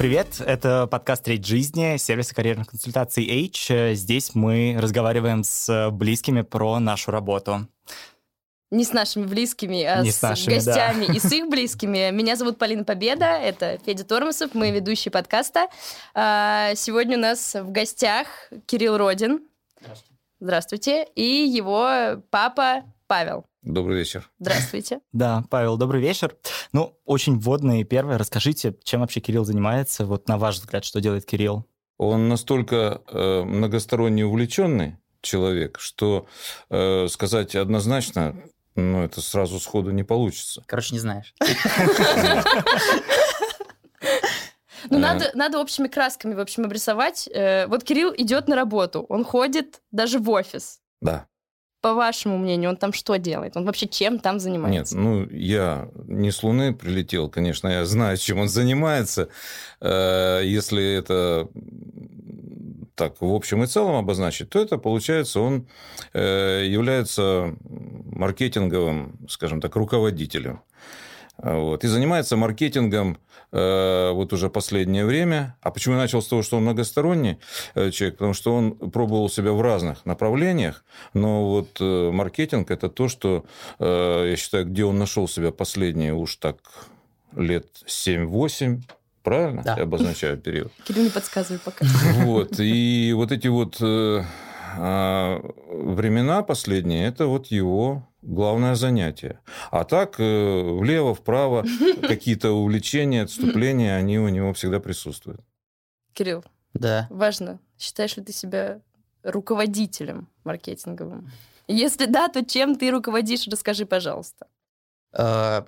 Привет, это подкаст «Треть жизни», сервис карьерных консультаций H. Здесь мы разговариваем с близкими про нашу работу. Не с нашими близкими, а Не с, с нашими, гостями да. и с их близкими. Меня зовут Полина Победа, это Федя Тормосов, мы ведущие подкаста. А, Сегодня у нас в гостях Кирилл Родин. Здравствуйте. И его папа Павел. Добрый вечер. Здравствуйте. Да, Павел, добрый вечер. Ну, очень вводное и первое. Расскажите, чем вообще Кирилл занимается? Вот на ваш взгляд, что делает Кирилл? Он настолько э, многосторонне увлеченный человек, что э, сказать однозначно, ну, это сразу сходу не получится. Короче, не знаешь. Ну, Э. надо, надо общими красками, в общем, обрисовать. Э, Вот Кирилл идет на работу, он ходит даже в офис. Да. По вашему мнению, он там что делает? Он вообще чем там Нет, занимается? ну, я не с Луны прилетел, конечно, я знаю, чем он занимается. Э, Если это так в общем и целом обозначить, то это, получается, он э, является маркетинговым, скажем так, руководителем. Вот. И занимается маркетингом э, вот уже последнее время. А почему я начал с того, что он многосторонний э, человек? Потому что он пробовал себя в разных направлениях, но вот э, маркетинг – это то, что, э, я считаю, где он нашел себя последние уж так лет 7-8, правильно? Да. Я обозначаю период. Кирилл, не подсказывай пока. Вот. И вот эти вот э, а, времена последние, это вот его главное занятие. А так э, влево, вправо какие-то увлечения, отступления, они у него всегда присутствуют. Кирилл, Да. важно, считаешь ли ты себя руководителем маркетинговым? Если да, то чем ты руководишь, расскажи, пожалуйста. Э,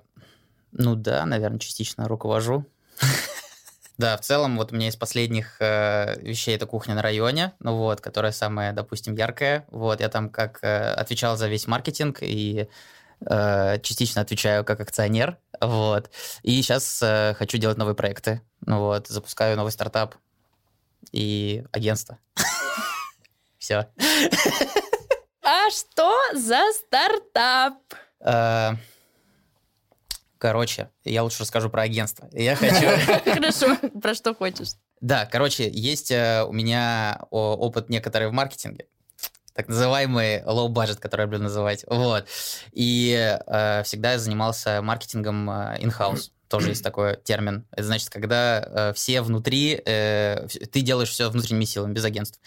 Ну да, наверное, частично руковожу. Да, в целом, вот у меня из последних э, вещей это кухня на районе, ну вот, которая самая, допустим, яркая. Вот, я там как э, отвечал за весь маркетинг и э, частично отвечаю как акционер, вот. И сейчас э, хочу делать новые проекты, ну вот, запускаю новый стартап и агентство. Все. А что за стартап? Короче, я лучше расскажу про агентство. Я хочу... Хорошо, про что хочешь. Да, короче, есть э, у меня опыт некоторый в маркетинге. Так называемый low budget, который я люблю называть. Вот. И э, всегда я занимался маркетингом э, in-house. Тоже есть такой термин. Это значит, когда э, все внутри, э, ты делаешь все внутренними силами, без агентств.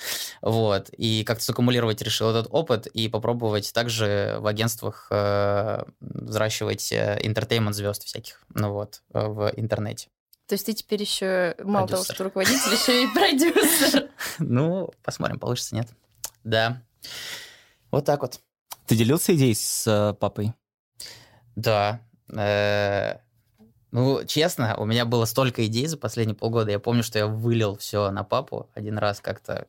Вот. И как-то саккумулировать решил этот опыт и попробовать также в агентствах э, взращивать интертеймент звезд всяких, ну вот, э, в интернете. То есть ты теперь еще мало того, что руководитель, еще и продюсер. Ну, посмотрим, получится, нет. Да. Вот так вот. Ты делился идеей с э, папой? Да. Ну, честно, у меня было столько идей за последние полгода. Я помню, что я вылил все на папу один раз как-то.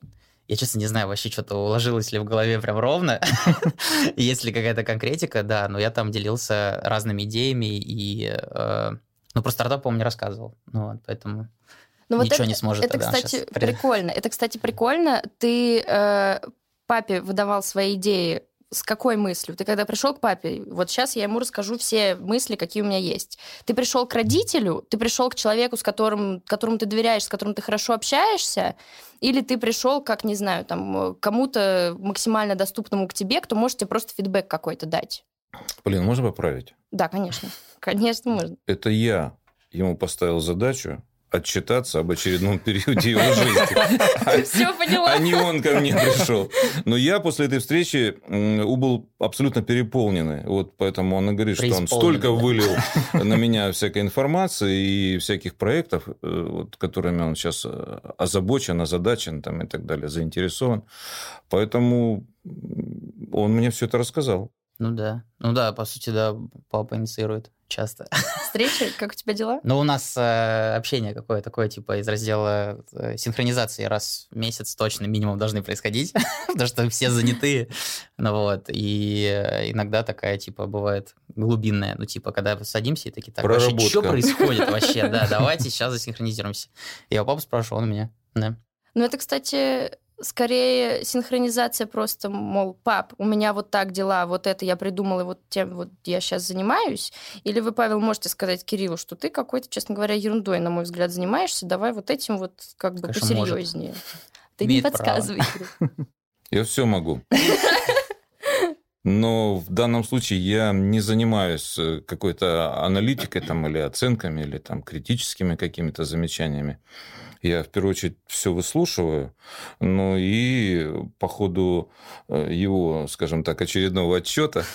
Я, честно, не знаю, вообще что-то уложилось ли в голове прям ровно. Есть ли какая-то конкретика, да, но я там делился разными идеями и... э, Ну, про стартап, по-моему, не рассказывал. Ну, вот, поэтому... Ну, вот Ничего это, не сможет Это, тогда кстати, прикольно. Это, кстати, прикольно. Ты э, папе выдавал свои идеи с какой мыслью? Ты когда пришел к папе, вот сейчас я ему расскажу все мысли, какие у меня есть. Ты пришел к родителю, ты пришел к человеку, с которым, которому ты доверяешь, с которым ты хорошо общаешься, или ты пришел, как, не знаю, там, э, кому-то максимально доступному к тебе, кто может тебе просто фидбэк какой-то дать? Блин, можно поправить? Да, конечно. Конечно, можно. Это я ему поставил задачу отчитаться об очередном периоде его жизни. Все поняла. А не он ко мне пришел. Но я после этой встречи был абсолютно переполненный. Вот поэтому он говорит, что он столько вылил на меня всякой информации и всяких проектов, э, вот, которыми он сейчас э, озабочен, озадачен там, и так далее, заинтересован. Поэтому он мне все это рассказал. Ну да. Ну да, по сути, да, папа инициирует часто. Встреча, как у тебя дела? Но у нас э, общение какое такое, типа, из раздела э, синхронизации раз в месяц точно минимум должны происходить, потому что все заняты. Ну вот, и э, иногда такая, типа, бывает глубинная, ну, типа, когда садимся и такие, так, вообще, что происходит вообще? Да, давайте сейчас засинхронизируемся. Я у папы спрашиваю, он у меня. Да. Ну, это, кстати, скорее синхронизация просто, мол, пап, у меня вот так дела, вот это я придумала, вот тем вот я сейчас занимаюсь? Или вы, Павел, можете сказать Кириллу, что ты какой-то, честно говоря, ерундой, на мой взгляд, занимаешься, давай вот этим вот как бы Конечно, посерьезнее. Ты Имеет не подсказывай. Я все могу. Но в данном случае я не занимаюсь э, какой-то аналитикой там, или оценками, или там, критическими какими-то замечаниями. Я в первую очередь все выслушиваю, ну и по ходу э, его, скажем так, очередного отчета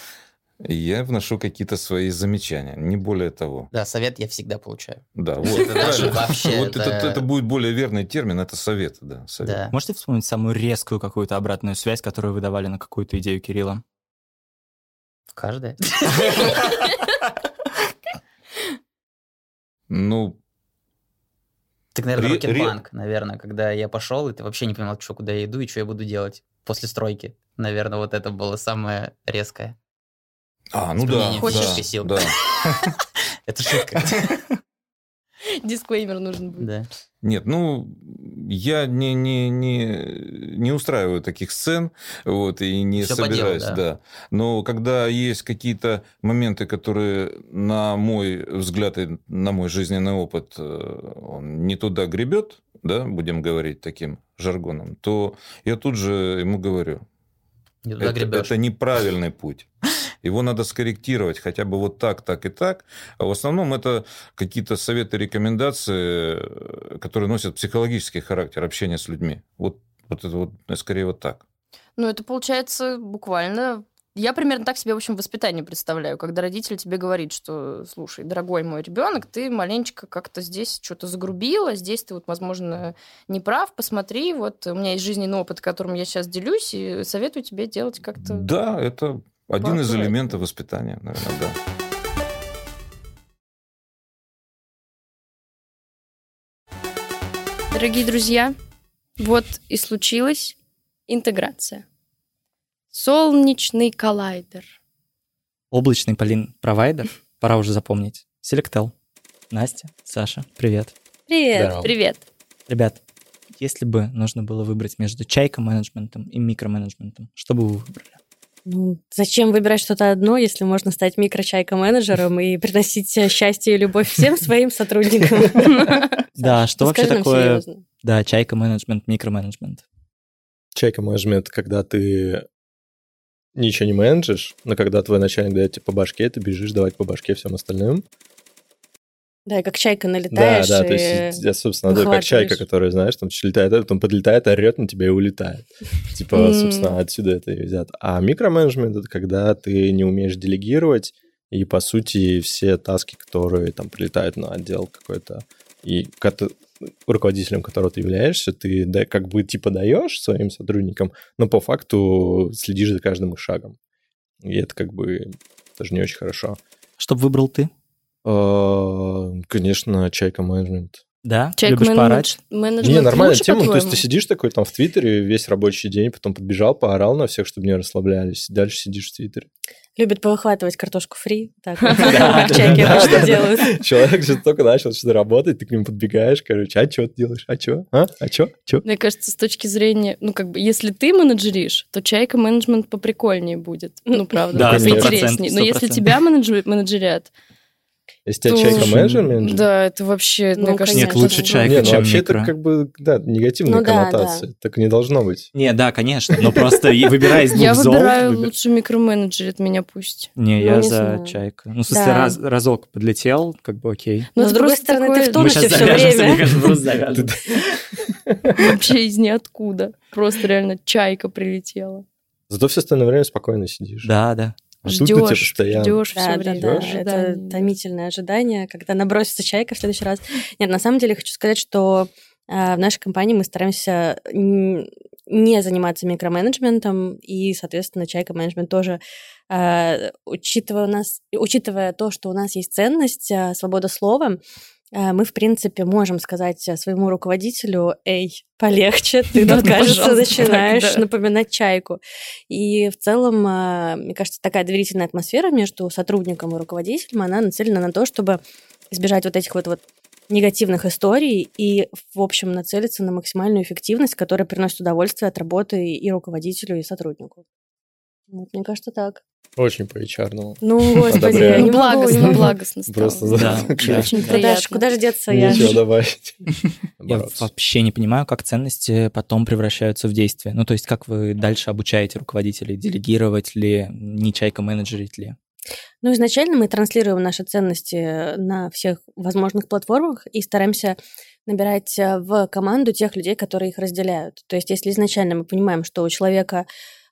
я вношу какие-то свои замечания, не более того. Да, совет я всегда получаю. Да, вот, Это даже правильно. вообще, Вот это, это- это будет более верный термин, это совет, да, совет. Да. Можете вспомнить самую резкую какую-то обратную связь, которую вы давали на какую-то идею Кирилла? Каждая. Ну, Так, наверное, Ре- рокетбанк, наверное, когда я пошел, и ты вообще не понимал, что, куда я иду и что я буду делать после стройки. Наверное, вот это было самое резкое. а, ну да, Вспомнение да, да. Это шутка. Дисклеймер нужен будет. Да. Нет, ну, я не, не, не, не устраиваю таких сцен, вот, и не Всё по делу, собираюсь, да. да. Но когда есть какие-то моменты, которые, на мой взгляд и на мой жизненный опыт, э, он не туда гребет, да, будем говорить таким жаргоном, то я тут же ему говорю, Не туда это, гребешь. это неправильный путь. Его надо скорректировать хотя бы вот так, так и так. А в основном это какие-то советы, рекомендации, э, которые носят психологический характер общения с людьми. Вот, вот это вот э, скорее вот так. Ну, это получается буквально... Я примерно так себе, в общем, воспитание представляю, когда родитель тебе говорит, что, слушай, дорогой мой ребенок, ты маленечко как-то здесь что-то загрубила, здесь ты вот, возможно, не прав, посмотри, вот у меня есть жизненный опыт, которым я сейчас делюсь, и советую тебе делать как-то... Да, это один из элементов воспитания, наверное, да. Дорогие друзья, вот и случилась интеграция. Солнечный коллайдер. Облачный, Полин, провайдер. Пора уже запомнить. Selectel. Настя, Саша, привет. Привет, Здорово. привет. Ребят, если бы нужно было выбрать между чайка-менеджментом и микроменеджментом, что бы вы выбрали? Ну, зачем выбирать что-то одно, если можно стать микрочайка-менеджером и приносить счастье и любовь всем своим сотрудникам? Да, что вообще такое, да, чайка-менеджмент, микроменеджмент? Чайка менеджмент, когда ты ничего не менеджишь, но когда твой начальник дает тебе по башке, ты бежишь давать по башке всем остальным. Да, и как чайка Да, налетаешь. да, то и- есть, я, собственно, да, как чайка, которая, знаешь, там летает, потом подлетает, орет на тебя и улетает. Типа, собственно, отсюда это и взято. А микроменеджмент — это когда ты не умеешь делегировать, и, по сути, все таски, которые там прилетают на отдел какой-то, и руководителем которого ты являешься, ты да, как бы типа даешь своим сотрудникам, но по факту следишь за каждым их шагом. И это как бы тоже не очень хорошо. Что бы выбрал ты? А, Конечно, чайка менеджмент. Да? Чайка Любишь поорать? менеджмент Не, нормальная лучше, тема. Ну, то есть по-твоему? ты сидишь такой там в Твиттере весь рабочий день, потом подбежал, поорал на всех, чтобы не расслаблялись, и дальше сидишь в Твиттере. Любит повыхватывать картошку фри. Так, чайки обычно делают. Человек же только начал что-то работать, ты к нему подбегаешь, короче, а что ты делаешь? А что? А? А что? Что? Мне кажется, с точки зрения, ну, как бы, если ты менеджеришь, то чайка менеджмент поприкольнее будет. Ну, правда, поинтереснее. Но если 100%. тебя менеджерят, Если тебя То- чайка менеджер, менеджер? да, это вообще, Ну, мне кажется... Нет, конечно, лучше да. чайка, Не, ну чем вообще микро. это как бы, да, негативные Ну да, коннотации. Так не должно быть. Не, да, конечно, но просто и выбирая из двух Я зол, выбираю выбер- лучше микроменеджерит меня пусть. Не, Ну, я за чайка. Ну, в смысле, Да. раз- разок подлетел, как бы окей. Но, это с другой стороны, ты в тонусе все время. Вообще из ниоткуда. Просто реально чайка прилетела. Зато все остальное время спокойно сидишь. Да, да. А Ждешь, постоянно. ждешь Да, все да, время. да, ожидание. это томительное ожидание, когда набросится чайка в следующий раз. Нет, на самом деле хочу сказать, что э, в нашей компании мы стараемся не заниматься микроменеджментом, и, соответственно, чайка менеджмент тоже, э, учитывая, у нас, учитывая то, что у нас есть ценность, э, свобода слова, мы, в принципе, можем сказать э, своему руководителю, эй, полегче, ты Да, тут, кажется, пожалуйста, так, начинаешь да. напоминать чайку. И в целом, э, мне кажется, такая доверительная атмосфера между сотрудником и руководителем, она нацелена на то, чтобы избежать вот этих вот, вот негативных историй и, в общем, нацелиться на максимальную эффективность, которая приносит удовольствие от работы и руководителю, и сотруднику. Вот, мне кажется, так. Очень по HR. Ну, господи, я не Ну, благостно, благостно стало. Просто Да. Очень Куда приятно. куда же деться? Я Нечего ж- добавить. Я вообще не понимаю, как ценности потом превращаются в действие. Ну, то есть, как вы дальше обучаете руководителей? Делегировать ли, не чайка менеджерить ли? Ну, изначально мы транслируем наши ценности на всех возможных платформах и стараемся набирать э, в команду тех людей, которые их разделяют. То есть, если изначально мы понимаем, что у человека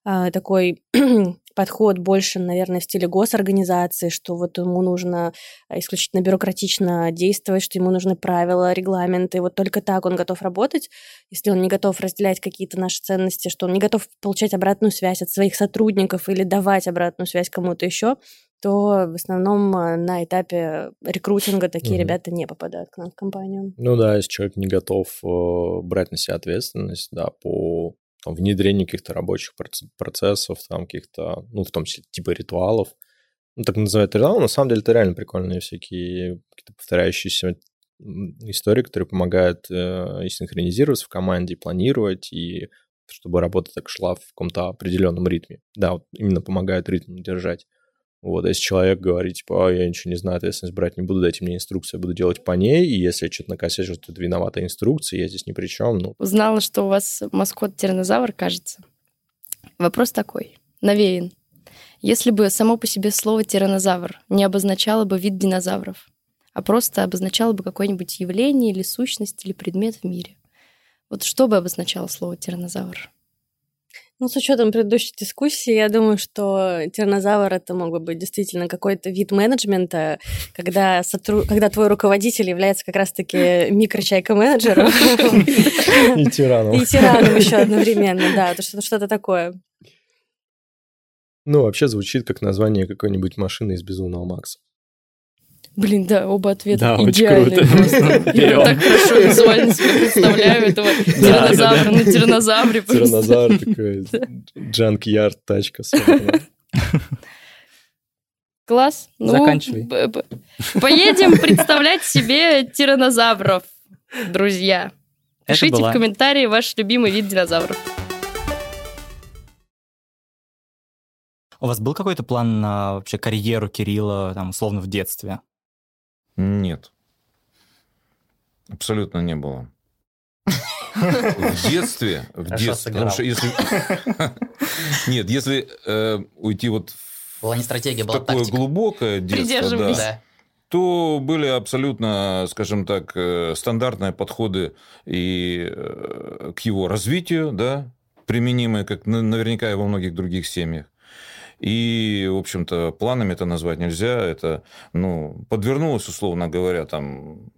такой подход больше, наверное, в стиле госорганизации, что вот ему нужно а, исключительно бюрократично действовать, что ему нужны правила, регламенты, и вот только так он готов работать. Если он не готов разделять какие-то наши ценности, что он не готов получать обратную связь от своих сотрудников или давать обратную связь кому-то еще, то в основном а, на этапе рекрутинга такие Мгм. ребята не попадают к нам в компанию. Ну да, если человек не готов э, брать на себя ответственность, да, по там, внедрению каких-то рабочих проц- процессов, там каких-то, ну, в том числе типа ритуалов, ну, так называют ритуалы, на самом деле это реально прикольные всякие какие-то повторяющиеся истории, которые помогают э, и синхронизироваться в команде, и планировать, и чтобы работа так шла в каком-то определенном ритме. Да, вот именно помогают ритм держать. Вот, а если человек говорит, типа, а, я ничего не знаю, ответственность брать не буду, дайте мне инструкцию, я буду делать по ней, и если я что-то накосячил, то это виновата инструкция, я здесь ни при чем, ну, Узнала, что у вас маскот тиранозавр, кажется. Вопрос такой, навеян. Если бы само по себе слово тиранозавр не обозначало бы вид динозавров, а просто обозначало бы какое-нибудь явление или сущность или предмет в мире, вот что бы обозначало слово тиранозавр? Ну, с учетом предыдущей дискуссии, я думаю, что тиранозавр это мог бы быть действительно какой-то вид менеджмента, когда, сотру... когда твой руководитель является как раз-таки микрочайка-менеджером и тираном. и тираном еще одновременно, да, то что-то что-то такое. Ну, вообще звучит как название какой-нибудь машины из «Безумного Макса». Блин, да, оба ответа Да, идеальные просто. Я так хорошо визуально себе представляю этого тиранозавра на тиранозавре. просто. Тиранозавр такой, джанк-ярд, тачка. Класс. Ну, Заканчивай. Поедем представлять себе тиранозавров, друзья. Это Пишите была- в комментарии ваш любимый вид динозавров. У вас был какой-то план на вообще карьеру Кирилла, там, условно, в детстве? Нет. Абсолютно не было. В детстве, в детстве, потому что если... Нет, если э, уйти вот в Была не стратегия, в была такое тактика. глубокое детство, да, Да. то были абсолютно, скажем так, э, стандартные подходы и э, к его развитию, да, применимые, как на- наверняка и во многих других семьях. И, в общем-то, планами это назвать нельзя. Это, ну, подвернулось, условно говоря, там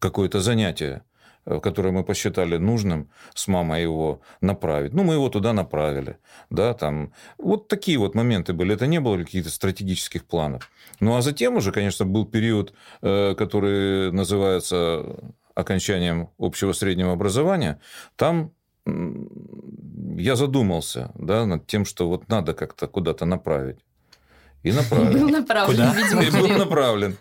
какое-то занятие, э, которое мы посчитали нужным с мамой его направить. Ну, мы его туда направили. Да, там. Вот такие вот моменты были. Это не было каких-то стратегических планов. Ну, а затем уже, конечно, был период, э, который называется окончанием общего среднего образования. Там я задумался да, над тем, что вот надо как-то куда-то направить. И направил. Был направлен, Куда? видимо, И был направлен.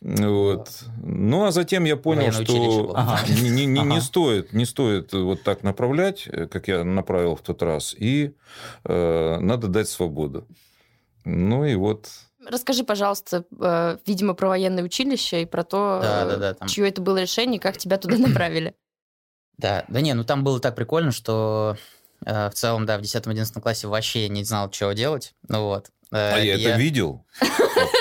Вот. Ну, а затем я понял, что. Ага. не, не- не- стоит, не стоит вот так направлять, как я направил в тот раз, и э, надо дать свободу. Ну и вот Расскажи, пожалуйста, э, видимо, про военное училище и про то, Да, да, да, там. чье это было решение, как тебя туда направили. Да, да не, ну там было так прикольно, что в целом, да, в 10-11 классе вообще не знал, что делать. Ну вот. Э, А я это видел.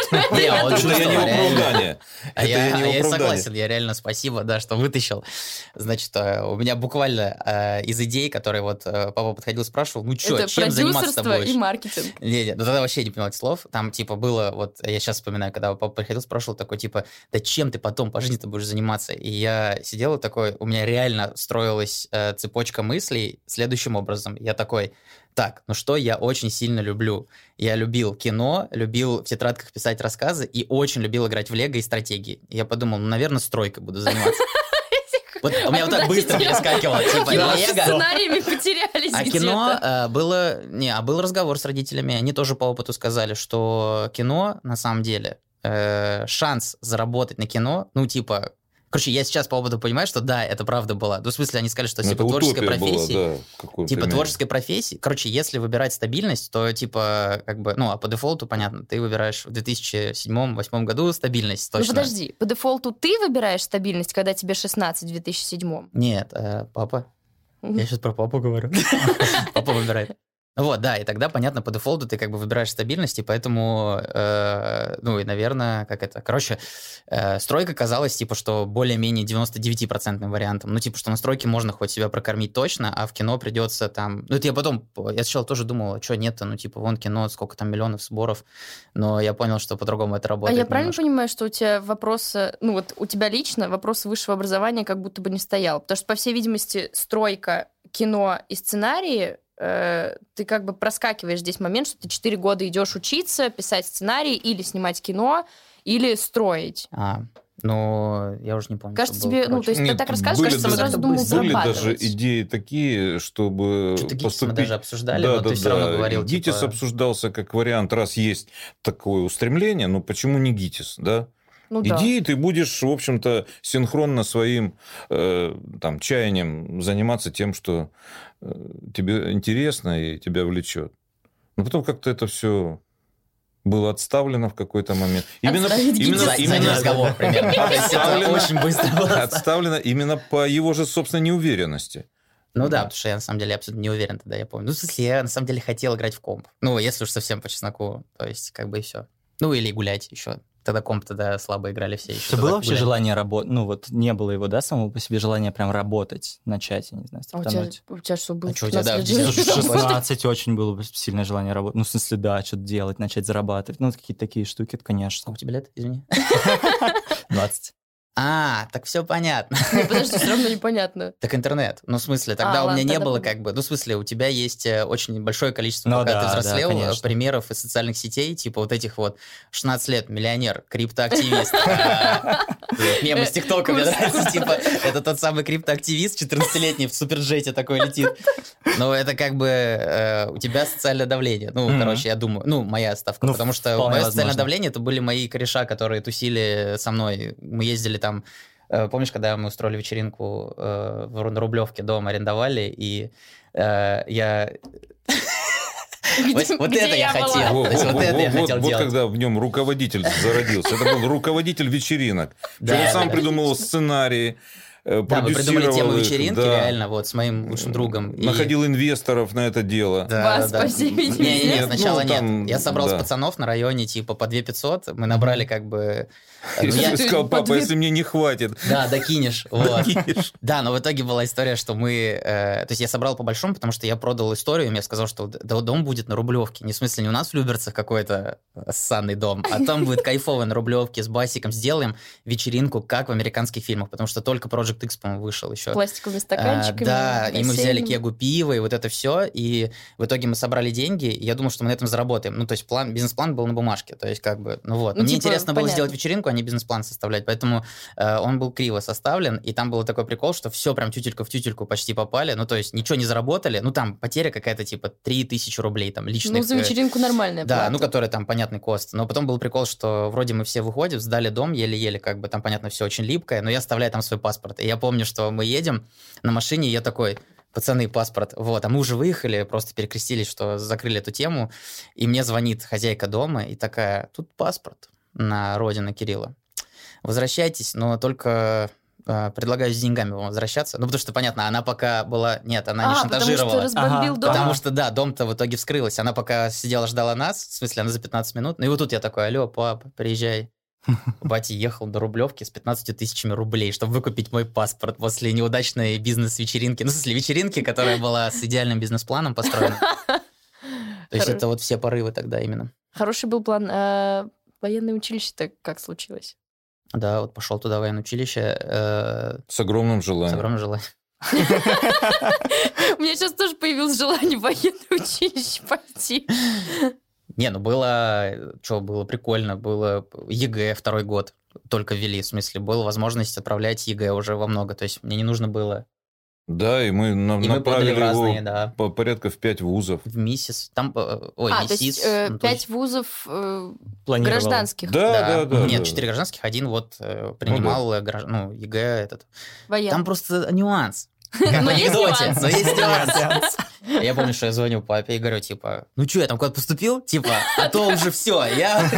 Это я не оправдание. А я, согласен, я реально спасибо, да, что вытащил. Значит, э, у меня буквально э, из идей, которые вот папа подходил, спрашивал, ну что, чем заниматься продюсерство будешь? и маркетинг. Не, не, ну тогда вообще не понимал слов. Там, типа, было, вот, я сейчас вспоминаю, когда папа приходил, спрашивал такой, типа, да чем ты потом по жизни-то будешь заниматься? И я сидел и такой, у меня реально строилась цепочка мыслей следующим образом. Я такой, так, ну что я очень сильно люблю? Я любил кино, любил в тетрадках писать рассказы и очень любил играть в лего и стратегии. Я подумал, ну, наверное, стройкой буду заниматься. Вот у меня вот так быстро перескакивало, типа, Ваши лего, сценариями потерялись а где-то. кино э, было... Не, а был разговор с родителями. Они тоже по опыту сказали, что кино, на самом деле, э, шанс заработать на кино, ну, типа, Короче, я сейчас по опыту понимаю, что да, это правда было. Ну, в смысле, они сказали, что Ну, типа это творческой утопия была, профессии... да, Типа мере. творческой профессии. Короче, если выбирать стабильность, то типа как бы, ну, а по дефолту, понятно, ты выбираешь в 2007-2008 году стабильность точно. Ну подожди, по дефолту ты выбираешь стабильность, когда тебе 16 в 2007? Нет, э, папа. Я сейчас про папу говорю. Папа выбирает. Вот, да, и тогда, понятно, по дефолту ты как бы выбираешь стабильность, и поэтому, э, ну и, наверное, как это, короче, э, стройка казалась, типа, что более-менее 99% вариантом, ну, типа, что на стройке можно хоть себя прокормить точно, а в кино придется там, ну, это я потом, я сначала тоже думал, что нет-то, ну, типа, вон кино, сколько там миллионов сборов, но я понял, что по-другому это А работает я правильно немножко. понимаю, что у тебя вопросы, ну вот у тебя лично вопрос высшего образования как будто бы не стоял? Потому что, по всей видимости, стройка, кино и сценарии э, ты как бы проскакиваешь здесь момент, что ты 4 года идешь учиться, писать сценарий или снимать кино, или строить. А, ну, я уже не помню. Кажется, было, тебе, ну, то есть ты Нет, так рассказываешь, кажется, мы даже- сразу думаем Были даже идеи такие, чтобы Что-то ГИТИС мы поступить... даже обсуждали, но ты все равно говорил, ГИТИС типа... обсуждался как вариант, раз есть такое устремление, ну почему не ГИТИС, да? Ну да. Иди, и ты будешь, в общем-то, синхронно своим э, там, чаянием заниматься тем, что э, тебе интересно и тебя влечет. Но потом как-то это все было отставлено в какой-то момент. Именно, именно, именно разговор примерно. Отставлено. очень быстро было. отставлено именно по его же собственной неуверенности. Ну да, потому что я на самом деле абсолютно не уверен тогда, я помню. Ну, в смысле, я на самом деле хотел играть в комп. Ну, если уж совсем по чесноку, то есть как бы и все. Ну, или гулять еще. Тогда комп тогда слабо играли все еще. Это было вообще желание работать? Ну вот не было его, да, самого по себе желания прям работать, начать, я не знаю, А у тебя, стартануть? у тебя что, было А чё, у тебя, да, 15 лет в жизни? Слушай, Слушай, 16 очень было сильное желание работать. Ну, в смысле, да, что-то делать, начать зарабатывать. Ну, вот какие-то такие штуки, это, конечно. Сколько тебе лет, извини? 20. А, так все понятно. Нет, Подожди, все равно непонятно. Так интернет. Ну, в смысле, тогда А, у меня ладно, не тогда было как бы... Ну, в смысле, у тебя есть э, очень большое количество, Ну пока да, ты да, взрослел, э, конечно. примеров из социальных сетей, типа вот этих вот 16 лет, миллионер, криптоактивист. А, Мем из ТикТока мне нравится, типа, это тот самый криптоактивист, 14-летний в суперджете такой летит. Ну, это как бы э, у тебя социальное давление. Ну, короче, я думаю, ну, моя ставка, Ну, потому что мое социальное давление это были мои кореша, которые тусили со мной. Мы ездили там Э, Помнишь, когда мы устроили вечеринку э, в на Рублевке, дом арендовали, и э, я... Вот- это я хотел. Вот это я хотел вот когда в нем руководитель зародился. Это был руководитель вечеринок. Он сам да. придумывал сценарии, э, Да, мы придумали тему вечеринки, да. реально, вот, с моим лучшим другом. И- Находил инвесторов на это дело. Да, Вас, да, да. видимости. Не-не-не, Нет, сначала ну, там, нет. Я собрал да. с пацанов на районе, типа, по 2 500. Мы набрали, как бы... Я сказал, папа, если мне не хватит. Да, докинешь. Вот. кинешь». Да, но в итоге была история, что мы... э, то есть я собрал по большому, потому что я продал историю, и мне сказал, что дом будет на Рублевке. Не в смысле не у нас в Люберцах какой-то ссанный дом, а там будет кайфово на Рублевке с басиком. Сделаем вечеринку, как в американских фильмах, потому что только Project X, по-моему, вышел еще. Пластиковыми А, стаканчиками. да, и мы взяли кегу пива, и вот это все, и в итоге мы собрали деньги, и я думал, что мы на этом заработаем. Ну, то есть план, бизнес-план был на бумажке, то есть как бы, ну вот. Ну, мне типа, интересно было сделать вечеринку, а не бизнес-план составлять, поэтому э, он был криво составлен, и там был такой прикол, что все прям тютелька в тютельку почти попали, ну, то есть ничего не заработали, ну, там потеря какая-то типа 3000 рублей, там, личных... Ну, за э, вечеринку нормальная да, плата. ну, который там понятный кост. Но потом был прикол, что вроде мы все выходим, сдали дом, еле-еле, как бы там, понятно, все очень липкое, но я оставляю там свой паспорт. И я помню, что мы едем на машине, и я такой, пацаны, паспорт. Вот, а мы уже выехали, просто перекрестились, что закрыли эту тему. И мне звонит хозяйка дома и такая, тут паспорт на родину Кирилла. Возвращайтесь, но только э, предлагаю с деньгами вам возвращаться. Ну, потому что, понятно, она пока была... Нет, она не а, потому шантажировала. что разбомбил Ага, дом. Потому что, да, дом-то в итоге вскрылась. Она пока сидела, ждала нас, в смысле, она за 15 минут. Ну и вот тут я такой, алло, пап, приезжай. Батя ехал до Рублевки с 15 тысячами рублей, чтобы выкупить мой паспорт после неудачной бизнес-вечеринки. Ну, в смысле, вечеринки, которая была с идеальным бизнес-планом построена. То есть это вот все порывы тогда именно. Хороший был план. Военное училище-то как случилось? Да, вот пошел туда в военное училище э, С огромным с желанием. огромным желанием. У меня сейчас тоже появилось желание в военное училище пойти. Не, ну было, что было прикольно, было ЕГЭ второй год только ввели, в смысле, была возможность отправлять ЕГЭ уже во много, то есть мне не нужно было Да, и мы на- И мы направили разные, его да. по порядка в пять вузов. В МИСИС. Там, э, ой, а, то МИСИС. есть э, ну, пять вузов э, гражданских, Да, да, да. Нет, да. четыре гражданских, один вот э, принимал э, гражд- ну, ЕГЭ этот. Там военных. просто нюанс. Но есть нюанс. но есть нюанс. Я помню, что я звоню папе и говорю, типа, ну что, я там куда-то поступил? Типа, а то уже все, я...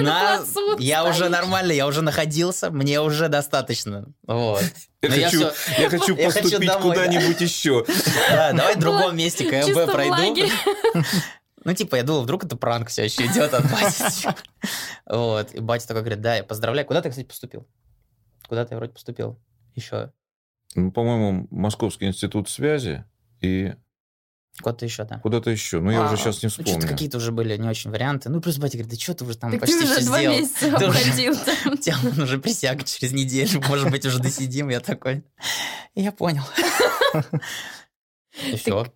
На Я уже нормально, я уже находился, мне уже достаточно. Вот. Я хочу, я хочу я хочу поступить куда-нибудь еще. Да, давай в другом месте КМБ пройду. Ну, типа, я думал, вдруг это пранк все еще идет от бати. Вот. И батя такой говорит, да, я поздравляю. Куда ты, кстати, поступил? Куда ты вроде поступил? Еще. Ну, по-моему, Московский институт связи и Куда-то еще, да. куда-то еще. Ну, я уже А, сейчас не Ну, что-то вспомню. какие-то уже были не очень варианты. Ну, плюс батя говорит, да что ты уже там Так ты почти уже все два сделал. месяца Ты уже- обходил там. У тебя уже присяга через неделю, может быть, уже досидим. Я такой, я понял. И все.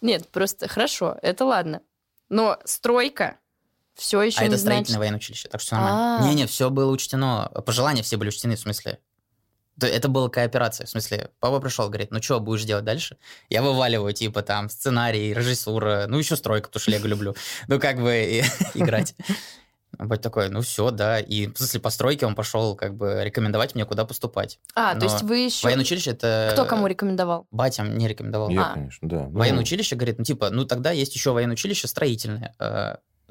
Нет, просто хорошо, это ладно. Но стройка все еще А не это значит... строительное военное училище, так что нормально. А. Не-не, все было учтено. Пожелания все были учтены, в смысле. То Это была кооперация, в смысле, папа пришел, говорит, ну что, будешь делать дальше? Я вываливаю, типа, там, сценарий, режиссура, ну, еще стройка, потому что Лего люблю. Ну, как бы, играть. А Батя такой, ну все, да. И после постройки он пошел, как бы, рекомендовать мне, куда поступать. А, то есть вы еще... Военное училище это... Кто кому рекомендовал? Батя мне рекомендовал. Я, А. конечно, да. Ну, Военное училище, говорит, ну, типа, ну, тогда есть еще военное училище строительное.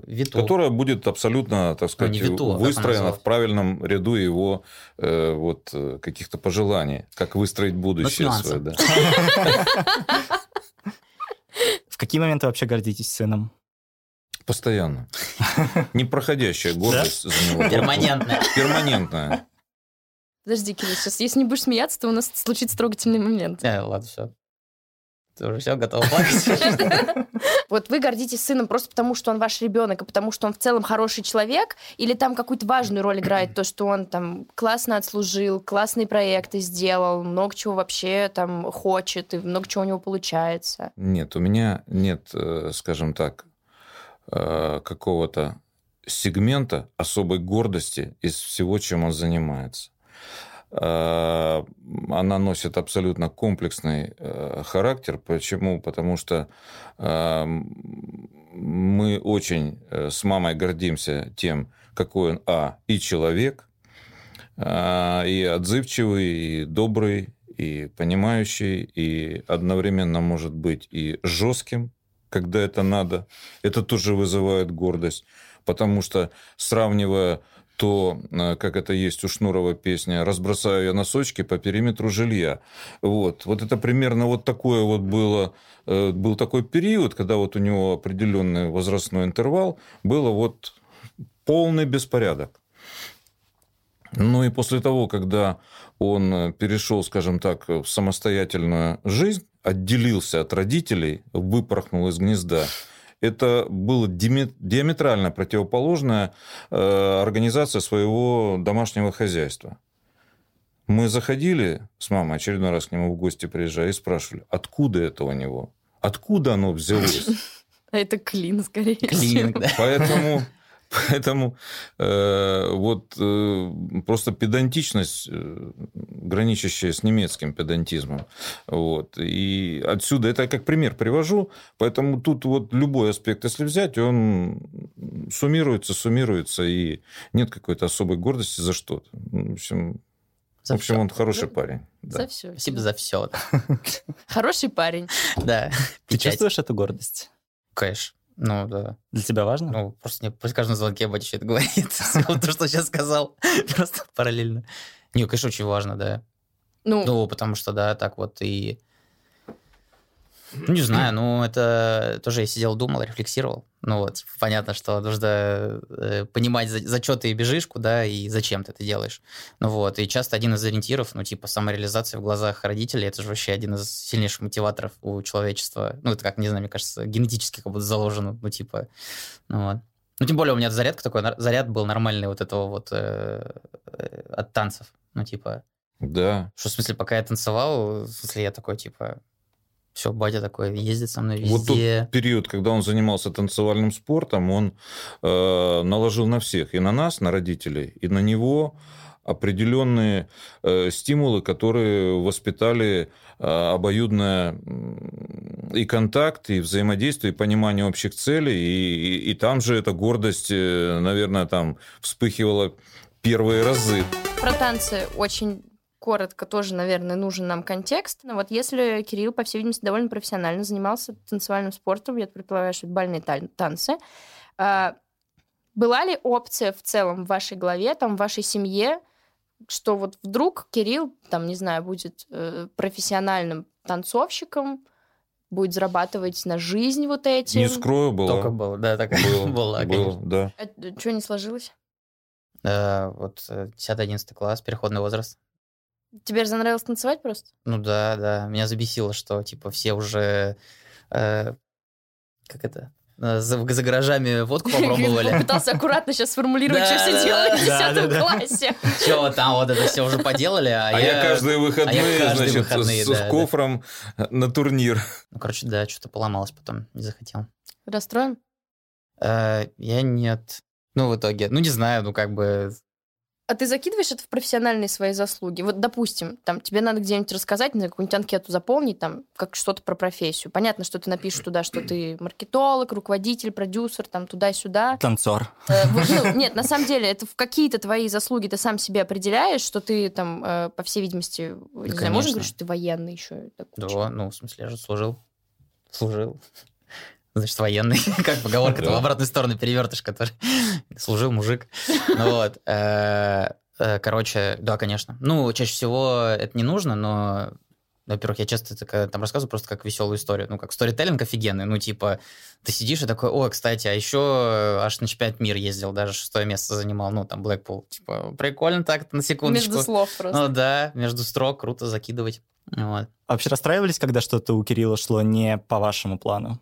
ВИТУ. Которая будет абсолютно, так сказать, а как выстроена она в правильном ряду его э, вот э, каких-то пожеланий, как выстроить будущее свое. Да. В какие моменты вообще гордитесь сыном? Постоянно. Непроходящая гордость за него. Перманентная. Перманентная. Подожди, Кирилл, сейчас если не будешь смеяться, то у нас случится трогательный момент. Э, ладно, все. Ты уже все, готов плакать? Вот вы гордитесь сыном просто потому, что он ваш ребенок, и потому, что он в целом хороший человек, или там какую-то важную роль играет то, что он там классно отслужил, классные проекты сделал, много чего вообще там хочет, и много чего у него получается. Нет, у меня нет, э, скажем так, э, какого-то сегмента особой гордости из всего, чем он занимается. Э, Она носит абсолютно комплексный э, характер. Почему? Потому что э, мы очень э, с мамой гордимся тем, какой он, а, и человек, и отзывчивый, и добрый, и понимающий, и одновременно может быть и жестким, когда это надо. Это тоже вызывает гордость, потому что сравнивая то, э, как это есть у Шнурова песня, разбросаю я носочки по периметру жилья. Вот, вот это примерно вот такое вот было, э, был такой период, когда вот у него определенный возрастной интервал, было вот полный беспорядок. Ну и после того, когда он перешел, скажем так, в самостоятельную жизнь, отделился от родителей, выпорхнул из гнезда, это была диме- диаметрально противоположная э, организация своего домашнего хозяйства. Мы заходили с мамой очередной раз к нему в гости приезжая и спрашивали, откуда это у него? Откуда оно взялось? А это клин, скорее да. Поэтому, поэтому э, вот э, просто педантичность, граничащая с немецким педантизмом. Вот. И отсюда это я как пример привожу. Поэтому тут вот любой аспект, если взять, он суммируется, суммируется, и нет какой-то особой гордости за что-то. В общем, За в общем всё. он хороший парень. За Да. все. Спасибо за все. Хороший парень. Да. Ты чувствуешь эту гордость? Кэш. Ну, да. Для тебя важно? Ну, просто мне при каждом звонке батя это говорит. Вот То, что сейчас сказал. Просто параллельно. Не, конечно, очень важно, да. Ну, Ну, потому что, да, так вот и... Ну, не знаю, ну, это тоже я сидел, думал, рефлексировал. Ну, вот, понятно, что нужно э, понимать, за, за что ты бежишь, куда и зачем ты это делаешь. Ну, вот, и часто один из ориентиров, ну, типа, самореализация в глазах родителей, это же вообще один из сильнейших мотиваторов у человечества. Ну, это как, не знаю, мне кажется, генетически как будто заложено, ну, типа, ну, вот. Ну, тем более у меня зарядка такой, заряд был нормальный вот этого вот э, э, от танцев. Ну, типа, Да. что, в смысле, пока я танцевал, в смысле, я такой, типа, все, батя такой ездит со мной Вот тот везде. период, когда он занимался танцевальным спортом, он э, наложил на всех, и на нас, на родителей, и на него определенные э, стимулы, которые воспитали обоюдное м, и контакт, и взаимодействие, и понимание общих целей, и, и, и там же эта гордость, э, наверное, там вспыхивала первые разы. Про танцы очень коротко тоже, наверное, нужен нам контекст. Но вот если Кирилл, по всей видимости, довольно профессионально занимался танцевальным спортом, я предполагаю, что это бальные тан- танцы, а, была ли опция в целом в вашей голове, там, в вашей семье, что вот вдруг Кирилл, там, не знаю, будет э, профессиональным танцовщиком, будет зарабатывать на жизнь вот этим? Не скрою, было. Только было, да, так Было, было, было, да. Что не сложилось? Э, Вот э, 10-11 класс, переходный возраст. Тебе занравилось танцевать просто? Ну да, да. Меня забесило, что типа все уже э, как это э, за, за гаражами водку попробовали. Пытался аккуратно сейчас сформулировать, что все делали в да, 10 да, да. классе. Че вот там вот это все уже поделали, а, А я каждые выходные, каждые значит, выходные, с, кофром на турнир. Ну, короче, да, что-то поломалось потом, не захотел. Расстроен? Э, я нет. Ну, в итоге, ну, не знаю, ну, как бы... А ты закидываешь это в профессиональные свои заслуги? Вот, допустим, там тебе надо где-нибудь рассказать, на какую-нибудь анкету заполнить, там, как что-то про профессию. Понятно, что ты напишешь туда, что ты маркетолог, руководитель, продюсер, там, туда-сюда. Танцор. Э, ну, нет, на самом деле, это в какие-то твои заслуги ты сам себе определяешь, что ты там, э, по всей видимости, не знаю, можно говорить, что ты военный еще? Да, ну, в смысле, я же служил. Служил. Значит, военный. Как поговорка Да. в обратную сторону перевертыш, который служил мужик. Ну вот. э, э, Короче, да, конечно. Ну, чаще всего это не нужно, но во-первых, я часто это там рассказываю просто как веселую историю. Ну, как сторителлинг офигенный. Ну, типа, ты сидишь и такой, о, кстати, а еще аж на чемпионат мира ездил, даже шестое место занимал, ну, там, Блэкпул. Типа, прикольно так, на секундочку. Между слов просто. Ну, да, между строк, круто закидывать. Вот. А вообще расстраивались, когда что-то у Кирилла шло не по вашему плану?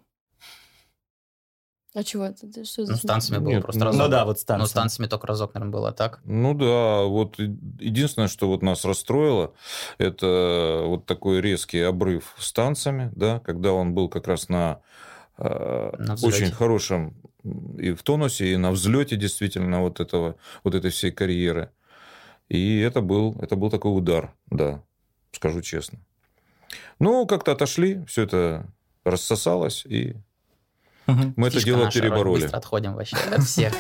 А чего это? Ты что за Ну, с танцами было Нет, просто ну, разок. Ну да, вот с Ну, с танцами только разок, наверное, было, а так? Ну да, вот единственное, что вот нас расстроило, это вот такой резкий обрыв с танцами, да, когда он был как раз на, э, На очень хорошем и в тонусе, и на взлете действительно вот этого, вот этой всей карьеры. И это был, это был такой удар, да, скажу честно. Ну, как-то отошли, все это рассосалось, и Мгм. мы это Фишка дело наша, перебороли. Быстро отходим вообще от всех.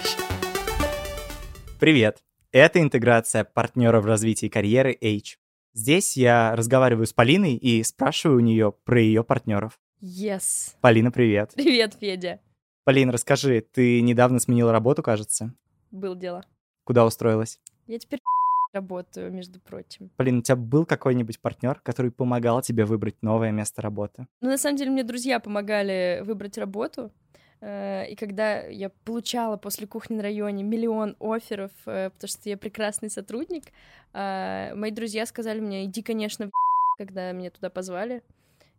Привет! Это интеграция партнера в развитии карьеры H. Здесь я разговариваю с Полиной и спрашиваю у нее про ее партнеров. Yes. Полина, привет. Привет, Федя. Полин, расскажи, ты недавно сменила работу, кажется? Был дело. Куда устроилась? Я теперь работаю, между прочим. Полин, у тебя был какой-нибудь партнер, который помогал тебе выбрать новое место работы? Ну, на самом деле, мне друзья помогали выбрать работу. Э, И когда я получала после кухни на районе миллион офферов, э, потому что я прекрасный сотрудник, э, мои друзья сказали мне, иди, конечно, в когда меня туда позвали.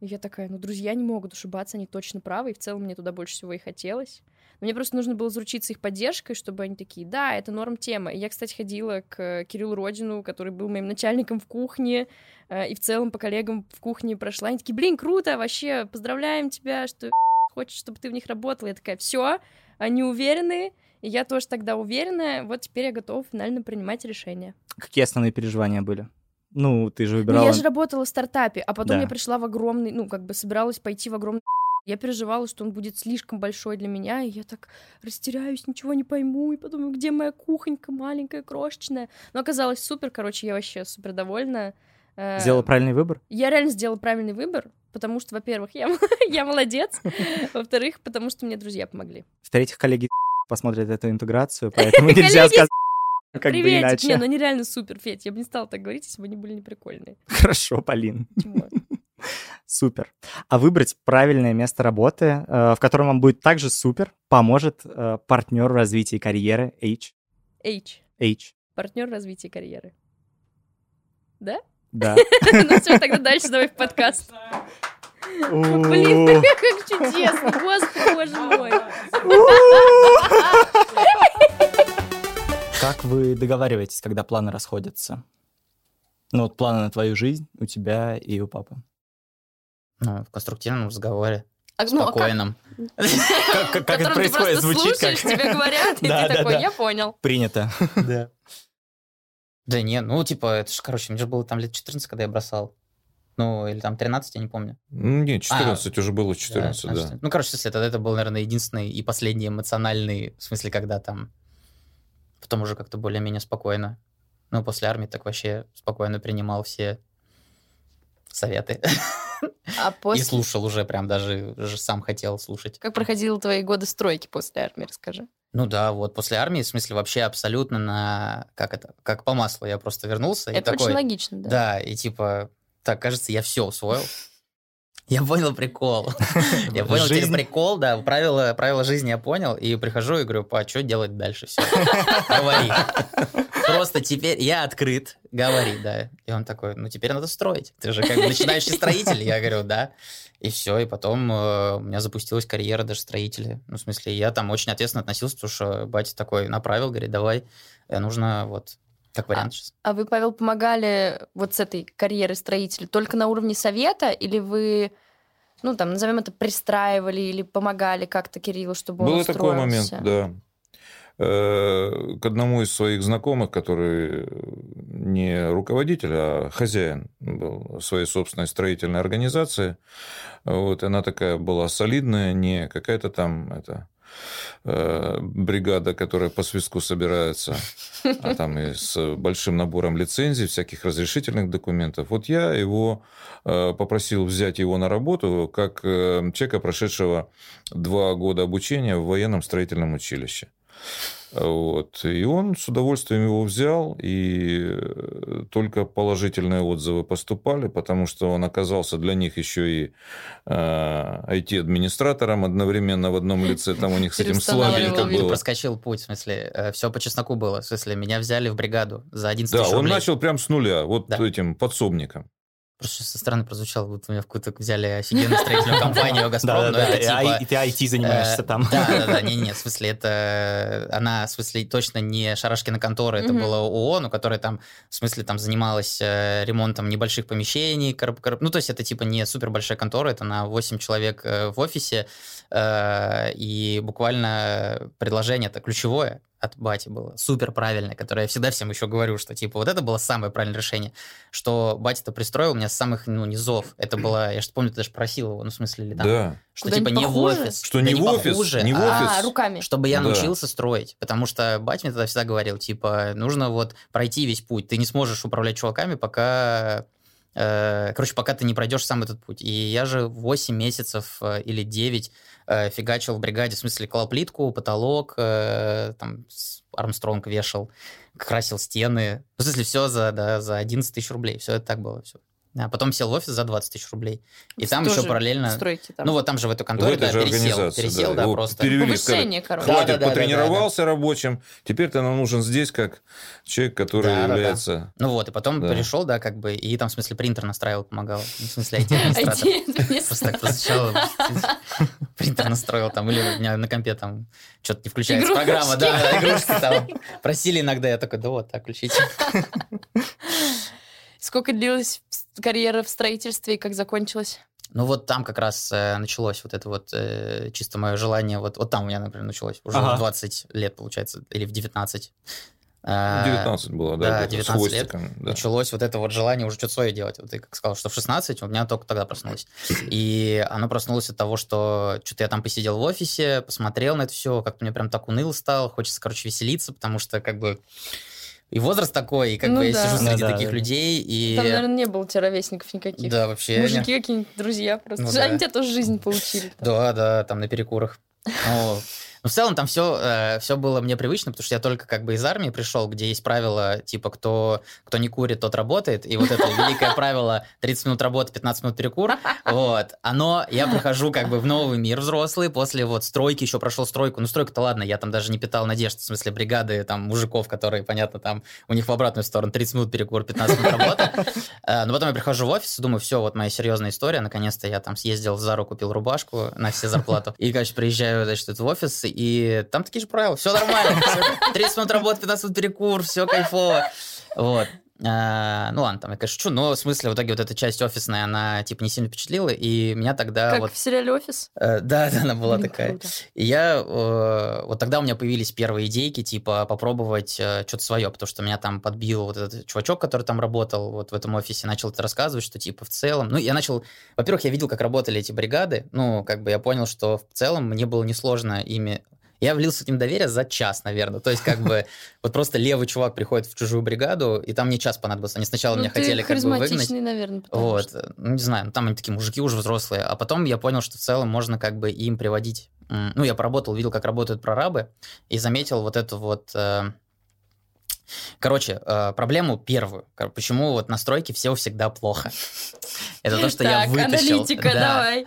И я такая, ну, друзья не могут ошибаться, они точно правы, и в целом мне туда больше всего и хотелось. Но мне просто нужно было заручиться их поддержкой, чтобы они такие, да, это норм тема. И я, кстати, ходила к Кириллу Родину, который был моим начальником в кухне, э, и в целом по коллегам в кухне прошла. Они такие, блин, круто, вообще, поздравляем тебя, что хочешь, чтобы ты в них работала. Я такая, все, они уверены, и я тоже тогда уверена, вот теперь я готова финально принимать решение. Какие основные переживания были? Ну, ты же Ну, выбирала... я же работала в стартапе, а потом Да. я пришла в огромный, ну, как бы собиралась пойти в огромный я переживала, что он будет слишком большой для меня, и я так растеряюсь, ничего не пойму, и подумаю, где моя кухонька маленькая, крошечная. Но оказалось супер, короче, я вообще супер довольна. Э, Сделала правильный выбор? Я реально сделала правильный выбор, потому что, во-первых, я, я молодец, во-вторых, потому что мне друзья помогли. В-третьих, коллеги посмотрят эту интеграцию, поэтому нельзя сказать как бы Приветик! иначе. Не, ну они реально супер, Федь, я бы не стала так говорить, если бы они были не прикольные. Хорошо, Полин. Чего? Супер. А выбрать правильное место работы, э, в котором вам будет также супер, поможет э, партнер в развитии карьеры H. H. H. Партнер развития карьеры. Да? Да. Ну все, тогда дальше давай в подкаст. Блин, как чудесно, господи, боже мой. Как вы договариваетесь, когда планы расходятся? Ну, вот планы на твою жизнь у тебя и у папы. Ну, в конструктивном разговоре. А, ну, а как? Спокойном. Как, как, это происходит? Звучит как... тебе говорят, и Да, ты да, такой, да. я понял. Принято. Да. Да не, ну, типа, это же, короче, мне же было там лет 14, когда я бросал. Ну, или там 13, я не помню. Ну, Нет, 14 уже было 14, да. значит, Ну, короче, если тогда это был, наверное, единственный и последний эмоциональный, в смысле, когда там... Потом уже как-то более-менее спокойно. Ну, после армии так вообще спокойно принимал все советы. А И после... слушал уже, прям даже уже сам хотел слушать. Как проходили твои годы стройки после армии, расскажи. Ну да, вот после армии, в смысле, вообще абсолютно на... Как это? Как по маслу я просто вернулся. и Это такой, очень логично, да. Да, и типа, так, кажется, я все усвоил. Я понял прикол. Я понял Жизнь. прикол, да, правила, правила жизни я понял, и прихожу и говорю, па, что делать дальше? Все, говори. Просто теперь я открыт, говори, да. И он такой, ну теперь надо строить. Ты же как бы начинающий строитель. Я говорю, да. И все, и потом э, у меня запустилась карьера даже строителя. Ну, в смысле, я там очень ответственно относился, потому что батя такой направил, говорит, давай, э, нужно вот как вариант сейчас. А вы, Павел, помогали вот с этой карьерой строителя только на уровне совета, или вы, ну, там, назовем это, пристраивали или помогали как-то Кириллу, чтобы он Был такой момент, да. Э, К одному из своих знакомых, который не руководитель, а хозяин был своей собственной строительной организации. Вот, она такая была солидная, не какая-то там это, э, бригада, которая по свистку собирается, а там и с большим набором лицензий, всяких разрешительных документов. Вот я его э, попросил взять его на работу как э, человека, прошедшего два года обучения в военном строительном училище. Вот. И он с удовольствием его взял, и э, только положительные отзывы поступали, потому что он оказался для них еще и э, IT-администратором одновременно в одном лице, там у них с этим слабенько было. Проскочил путь, в смысле, все по чесноку было. В смысле, меня взяли в бригаду за 11 Да, он начал прям с нуля, вот этим подсобником. Просто со стороны прозвучало, вот меня в какую-то взяли офигенную строительную компанию «Газпром», но Да-да-да, это типа... и ты IT занимаешься Э, там. Да, да, да, не, не, в смысле, это она, в смысле, точно не Шарашкина контора, это было ООО, ну, которая там, в смысле, там занималась э, ремонтом небольших помещений, ну, то есть это типа не супер большая контора, это на 8 человек э, в офисе, и буквально предложение это ключевое от бати было, супер правильное, которое я всегда всем еще говорю, что типа вот это было самое правильное решение, что батя-то пристроил меня с самых, ну, низов, это было, я же помню, ты даже просил его, ну, в смысле, или там, Да. что типа Куда-нибудь не в офис. Что Да не в офис, похуже, не в а офис. А, руками. чтобы я Да. научился строить. Потому что батя мне тогда всегда говорил, типа, нужно вот пройти весь путь. Ты не сможешь управлять чуваками, пока... э, короче, пока ты не пройдешь сам этот путь. И я же 8 месяцев э, или 9 э, фигачил в бригаде, в смысле, клал плитку, потолок, э, там, Армстронг вешал, красил стены. В смысле, все за, да, за 11 тысяч рублей. Все это так было. Все. А потом сел в офис за 20 тысяч рублей. И там еще параллельно... Стройки там. Ну, вот там же в эту В конторе, этой да, же пересел. Пересел, да, Его просто. перевели, сказали, Повышение, короче. Хватит, Да-да-да-да-да-да. потренировался рабочим, теперь ты нам нужен здесь как человек, который Да-да-да. является... Ну вот, и потом Да. перешел, да, как бы, и там, в смысле, принтер настраивал, помогал. Ну, В смысле, IT-администратор. Просто так прозвучало. Принтер настроил там, или у меня на компе там что-то не включается Игрушки. программа, да, игрушки там. Просили иногда, я такой, да вот, так, включите. Сколько длилась карьера в строительстве и как закончилась? Ну вот там как раз э, началось вот это вот э, чисто мое желание, вот, вот там у меня, например, началось, уже Ага. в 20 лет, получается, или в 19. Э, 19 было, да? да, где-то, с 19 лет. да. началось вот это вот желание уже что-то свое делать. Вот ты как сказал, что в 16, у меня только тогда проснулось. И оно проснулось от того, что что-то я там посидел в офисе, посмотрел на это все, как-то мне прям так уныло стало, хочется, короче, веселиться, потому что как бы и возраст такой, и как Ну бы я да. сижу Ну среди да, таких да. людей, и... Там, наверное, не было у тебя ровесников никаких. да, вообще... Мужики какие-нибудь, друзья просто. Ну Они да. тебя тоже жизнь поучили. там. Да, да, там на перекурах. Ну, в целом там все, все было мне привычно, потому что я только как бы из армии пришел, где есть правило, типа, кто, кто не курит, тот работает. И вот это великое правило 30 минут работы, 15 минут перекур. Вот. Оно, я прихожу как бы в новый мир взрослый, после вот стройки, еще прошел стройку. Ну, стройка-то ладно, я там даже не питал надежд, в смысле бригады там мужиков, которые, понятно, там у них в обратную сторону 30 минут перекур, 15 минут работы. Э, Но потом я прихожу в офис думаю, все, вот моя серьезная история, наконец-то я там съездил в Зару, купил рубашку на все зарплату. И, короче, приезжаю, значит, в офис, и там такие же правила, все нормально. всё, 30 минут работы, 15 минут перекур, все кайфово. Вот. А, ну ладно, там я, конечно, шучу, но в смысле в итоге вот эта часть офисная, она типа не сильно впечатлила, и меня тогда Как вот... в сериале «Офис». Э, да, да, она была Блин, такая. круто. И я... э, вот тогда у меня появились первые идейки, типа попробовать э, что-то свое, потому что меня там подбил вот этот чувачок, который там работал вот в этом офисе, начал это рассказывать, что типа в целом... Ну, я начал... Во-первых, я видел, как работали эти бригады, ну, как бы я понял, что в целом мне было несложно ими я влился к ним доверие за час, наверное. То есть, как бы, вот просто левый чувак приходит в чужую бригаду, и там мне час понадобился. Они сначала Ну, меня хотели как бы выгнать. наверное, Вот, что- ну не знаю, ну, там они такие мужики уже взрослые. А потом я понял, что в целом можно как бы им приводить... Ну, я поработал, видел, как работают прорабы, и заметил вот эту вот... э, Короче, э, проблему первую. Почему вот на стройке все всегда плохо? Это то, что я вытащил. аналитика, Да. давай.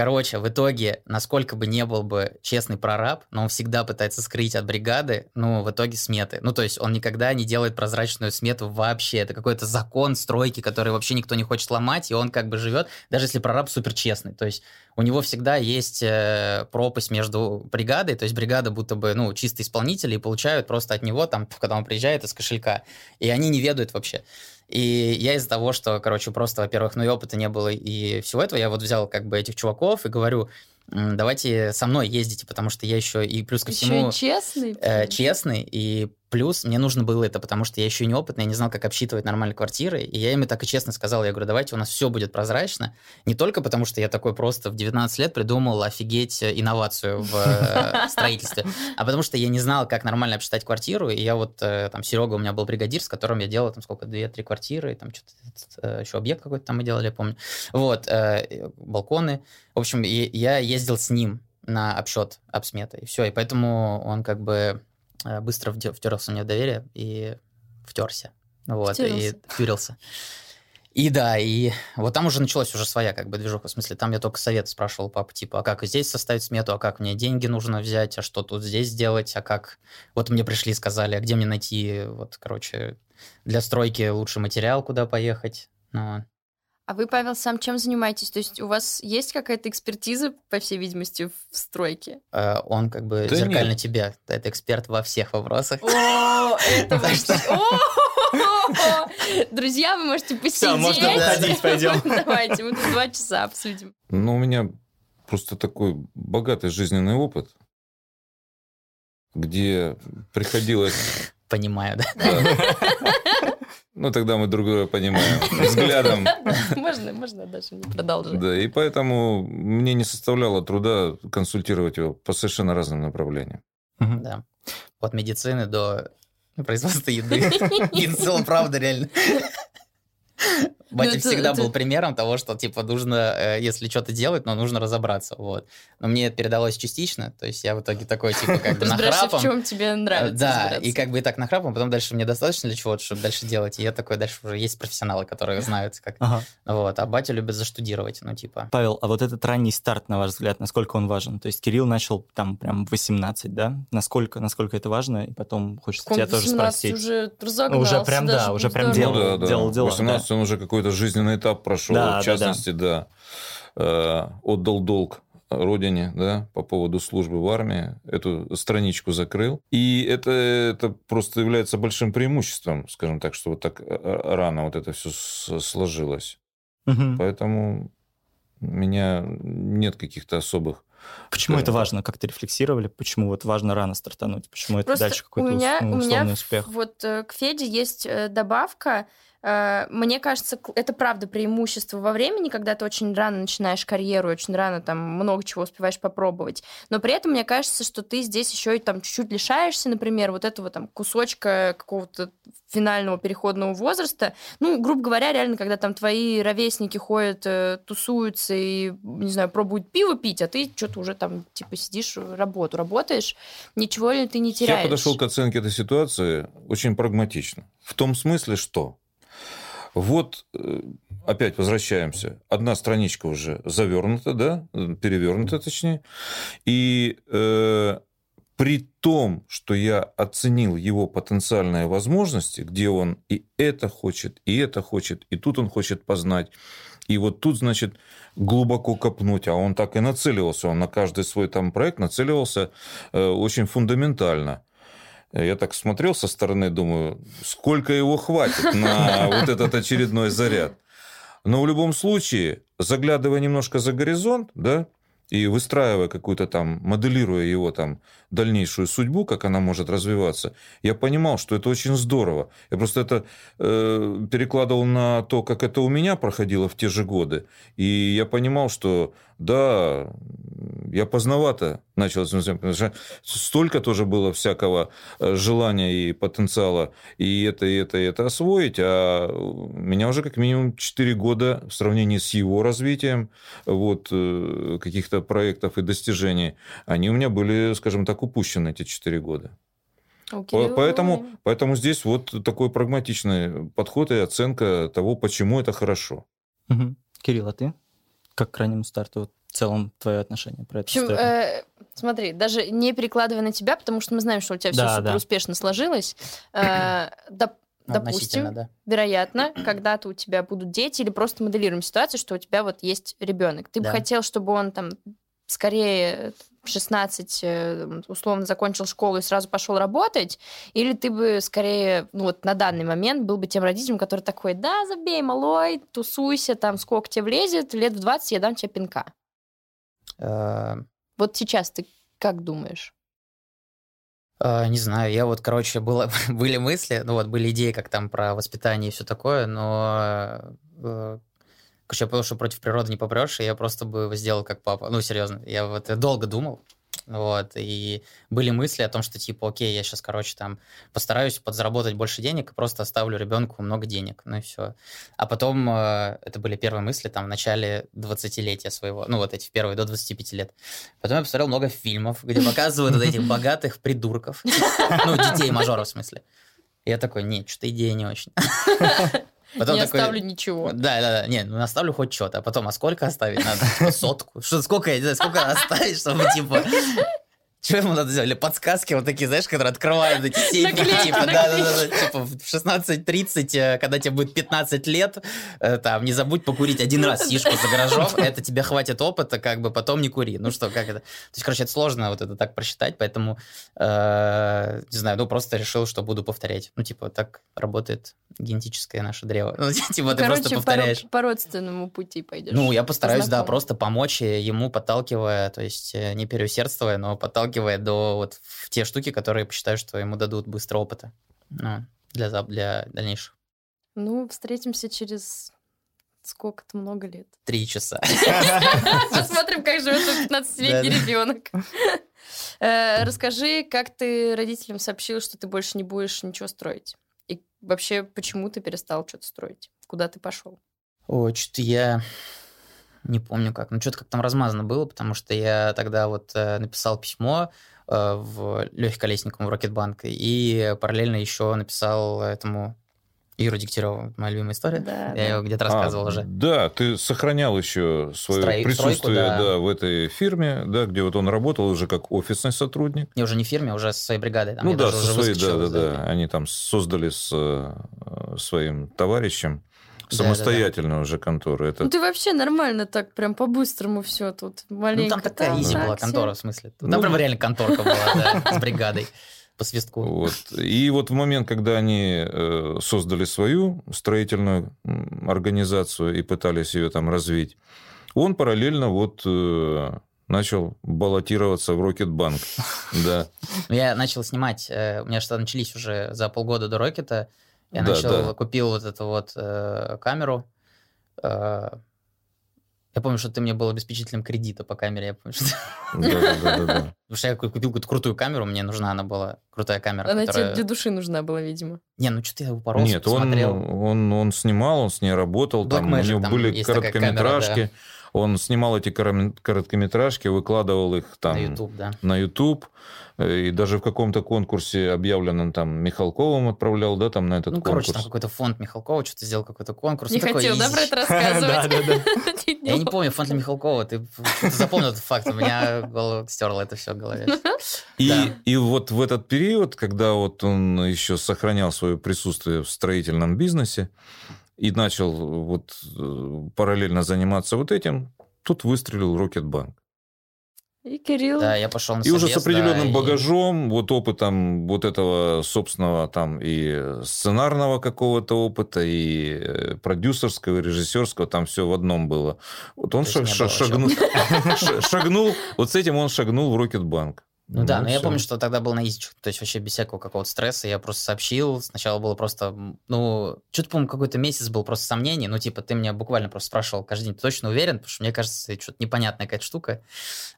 Короче, в итоге, насколько бы не был бы честный прораб, но он всегда пытается скрыть от бригады, ну, в итоге сметы. Ну, то есть он никогда не делает прозрачную смету вообще. Это какой-то закон стройки, который вообще никто не хочет ломать, и он как бы живет, даже если прораб супер честный. То есть у него всегда есть э, пропасть между бригадой, то есть бригада будто бы, ну, чистые исполнители, и получают просто от него, там, когда он приезжает, из кошелька. И они не ведают вообще. И я из-за того, что, короче, просто, во-первых, ну и опыта не было, и всего этого, я вот взял как бы этих чуваков и говорю, «М, давайте со мной ездите, потому что я еще и плюс ко Еще всему честный. э, честный, и плюс мне нужно было это, потому что я еще и неопытный, я не знал, как обсчитывать нормальные квартиры, и я им и так и честно сказал, я говорю, давайте у нас все будет прозрачно, не только потому, что я такой просто в 19 лет придумал офигеть э, инновацию в э, строительстве, а потому что я не знал, как нормально обсчитать квартиру, и я вот, э, там, Серега у меня был бригадир, с которым я делал, там, сколько, две-три квартиры, там что-то, еще объект какой-то там мы делали, я помню, вот, балконы, в общем, я ездил с ним на обсчет обсметы, и все, и поэтому он как бы быстро вде- втерся мне в доверие и втерся, вот, и Втюрился. втюрился. И да, и вот там уже началась уже своя как бы движуха, в смысле, там я только совет спрашивал у папы, типа, а как здесь составить смету, а как мне деньги нужно взять, а что тут здесь сделать, а как... Вот мне пришли и сказали, а где мне найти, вот, короче, для стройки лучший материал, куда поехать, ну, А вы, Павел, сам чем занимаетесь? То есть у вас есть какая-то экспертиза, по всей видимости, в стройке? э, он как бы Да зеркально нет. тебя, это эксперт во всех вопросах. О, это О! Друзья, вы можете посидеть. Всё, можно уходить, пойдем. Давайте, мы тут два часа обсудим. Ну, у меня просто такой богатый жизненный опыт, где приходилось... Понимаю, да? Ну, тогда мы друг друга понимаем взглядом. Можно, можно даже не продолжать. Да, и поэтому мне не составляло труда консультировать его по совершенно разным направлениям. Да. От медицины до производства еды. Целом, правда, реально. Батя Ну, это- всегда это- был примером того, что, типа, нужно, э, если что-то делать, но нужно разобраться, вот. Но мне это передалось частично, то есть я в итоге такой, типа, как бы Разбираешься, в нахрапом. чем тебе нравится Да, и как бы и так нахрапом, потом дальше мне достаточно для чего-то, чтобы дальше делать, и я такой, дальше уже есть профессионалы, которые знают, как... Вот, а батя любит заштудировать, ну, типа... Павел, а вот этот ранний старт, на ваш взгляд, насколько он важен? То есть Кирилл начал там прям в 18, да? Насколько, насколько это важно? И потом хочется тебя тоже 18 спросить. уже Ну, разогнался. уже прям, да, даже уже прям делал. Ну, да, да. делал дела, 18 он уже какой-то жизненный этап прошел. Да, да, в частности, да, э, отдал долг родине, да, по поводу службы в армии, эту страничку закрыл. И это, это просто является большим преимуществом, скажем так, что вот так э, рано вот это все сложилось. Мгм. Поэтому у меня нет каких-то особых... Почему Да. это важно? Как-то рефлексировали? Почему вот важно рано стартануть? Почему это Просто дальше у какой-то меня, ус- ну, у меня условный успех? вот э, к Феде есть э, добавка. Э, Мне кажется, это правда преимущество во времени, когда ты очень рано начинаешь карьеру, очень рано там много чего успеваешь попробовать. Но при этом мне кажется, что ты здесь еще и там чуть-чуть лишаешься, например, вот этого там кусочка какого-то финального переходного возраста. Ну, грубо говоря, реально, когда там твои ровесники ходят, э, тусуются и, не знаю, пробуют пиво пить, а ты что-то уже там, типа, сидишь, работу работаешь, ничего ли ты не теряешь. Я подошел к оценке этой ситуации очень прагматично. В том смысле, что вот э, опять возвращаемся. Одна страничка уже завернута, да, перевернута, точнее. И э, при том, что я оценил его потенциальные возможности, где он и это хочет, и это хочет, и тут он хочет познать, и вот тут, значит, глубоко копнуть, а он так и нацеливался, он на каждый свой там проект нацеливался э, очень фундаментально. Я так смотрел со стороны, думаю, сколько его хватит на вот этот очередной заряд. Но в любом случае, заглядывая немножко за горизонт, да, и выстраивая какую-то там, моделируя его там дальнейшую судьбу, как она может развиваться, я понимал, что это очень здорово. Я просто это э, перекладывал на то, как это у меня проходило в те же годы. И я понимал, что да, я поздновато начал этим заниматься, потому что столько тоже было всякого э, желания и потенциала и это, и это, и это освоить, а меня уже как минимум 4 года в сравнении с его развитием вот, э, каких-то проектов и достижений, они у меня были, скажем так, упущены эти 4 года. Окей, Поэтому, поэтому здесь вот такой прагматичный подход и оценка того, почему это хорошо. Мгм. Кирилл, а ты? Как к раннему старту вот, в целом твое отношение про В эту общем, э, смотри, даже не перекладывая на тебя, потому что мы знаем, что у тебя все Да, супер да. успешно сложилось. э, доп- Ну, допустим, да. вероятно, когда-то у тебя будут дети, или просто моделируем ситуацию, что у тебя вот есть ребенок. Ты бы Да. хотел, чтобы он там скорее в 16 э, условно закончил школу и сразу пошел работать, или ты бы скорее, ну вот на данный момент был бы тем родителем, который такой, да, забей, малой, тусуйся, там сколько тебе влезет, лет в 20 я дам тебе пинка. Э, Вот сейчас ты как думаешь? э, Не знаю, я вот, короче, было, были мысли, ну вот были идеи, как там про воспитание и все такое, но короче, я понял, что против природы не попрешь, и я просто бы сделал как папа. Ну, серьезно, я вот долго думал, вот, и были мысли о том, что типа, окей, я сейчас, короче, там постараюсь подзаработать больше денег и просто оставлю ребенку много денег, ну и все. А потом, э, это были первые мысли там в начале 20-летия своего, ну вот эти первые до 25 лет. Потом я посмотрел много фильмов, где показывают вот этих богатых придурков, ну, детей-мажоров в смысле. Я такой, нет, что-то идея не очень. Потом не такой, оставлю ничего. Да, да, да. Не, ну оставлю хоть что-то. А потом, а сколько оставить надо? Типа, Сотку. Что, сколько, я не знаю, сколько оставить, чтобы, типа... Что ему надо сделать? Или подсказки вот такие, знаешь, которые открывают эти сейфы, типа, да, да, да, наклейки. да, типа в 16.30, э, когда тебе будет 15 лет, э, там, не забудь покурить один раз сишку за гаражом, это тебе хватит опыта, как бы, потом не кури. Ну что, как это? То есть, короче, это сложно вот это так просчитать, поэтому, э, не знаю, ну просто решил, что буду повторять. Ну, типа, так работает генетическое наше древо. Ну, типа, ты просто повторяешь. по родственному пути пойдешь. Ну, я постараюсь, да, просто помочь ему, подталкивая, то есть не переусердствуя, но подталкивая до вот в те штуки, которые посчитаю, что ему дадут быстро опыта. Ну, для, для дальнейших. Ну, встретимся через сколько-то много лет. Три часа. Посмотрим, как живет этот 15-летний Да-да. ребенок. Э, Расскажи, как ты родителям сообщил, что ты больше не будешь ничего строить? И вообще, почему ты перестал что-то строить? Куда ты пошел? Ой, что-то я не помню как. Ну, что-то как там размазано было, потому что я тогда вот э, написал письмо э, в Лехе Колесникову в Рокетбанк и параллельно еще написал этому Юру Дегтяреву. Моя любимая история. Да, я да. ее где-то рассказывал А, уже. Да, ты сохранял еще свое Строй- присутствие стройку, да. да, в этой фирме, да, где вот он работал уже как офисный сотрудник. Не, уже не в фирме, а уже со своей бригадой. Там ну я да, со своей, да, да, да. Они там создали с э, своим товарищем Да, самостоятельную уже контору. Это Ну, ты вообще нормально так, прям по-быстрому все тут. Ну, Маленько там такая изи так, была контора, в смысле. Там Ну. прям реально конторка была, да, с бригадой по свистку. Вот. И вот в момент, когда они э, создали свою строительную организацию и пытались ее там развить, он параллельно вот э, начал баллотироваться в Рокетбанк. Да. Ну, Я начал снимать, э, у меня что начались уже за полгода до Рокета. Я Да, начал, да. купил вот эту вот э, камеру. Э, Я помню, что ты мне был обеспечителем кредита по камере. Я помню, что... Да, да, да, да, да. Потому что я купил какую-то крутую камеру, мне нужна она была, крутая камера. Она которая- тебе для души нужна была, видимо. Не, ну что-то я упоролся, Нет, он, посмотрел. он, он снимал, он с ней работал, там у Blackmagic, него там были короткометражки. камера, Он снимал эти короткометражки, выкладывал их там На YouTube, да. на YouTube. Э, И даже в каком-то конкурсе объявленном там Михалковым отправлял, да, там на этот Ну, короче, там конкурс. какой-то фонд Михалкова что-то сделал какой-то конкурс. Не Ну, такой хотел, да, изи. про это рассказывать? Я не помню фонд Михалкова, ты запомнил этот факт, у меня голову стерло это все в голове. И, Да. и вот в этот период, когда вот он еще сохранял свое присутствие в строительном бизнесе и начал вот э, параллельно заниматься вот этим, тут выстрелил Рокетбанк. И Кирилл... Да, я пошел на И уже с собес, определенным да, и- багажом, вот опытом вот этого собственного там и сценарного какого-то опыта, и э, продюсерского, и режиссерского, там все в одном было. Вот он То есть ша- не ша- было шагнул, ша- шагнул, вот с этим он шагнул в Рокетбанк. Ну да, но я всё. помню, что тогда был на изичку, то есть вообще без всякого какого-то стресса. Я просто сообщил, сначала было просто, ну, что-то, помню, какой-то месяц был просто сомнений, ну, типа, ты меня буквально просто спрашивал каждый день, ты точно уверен? Потому что мне кажется, что-то непонятная какая-то штука.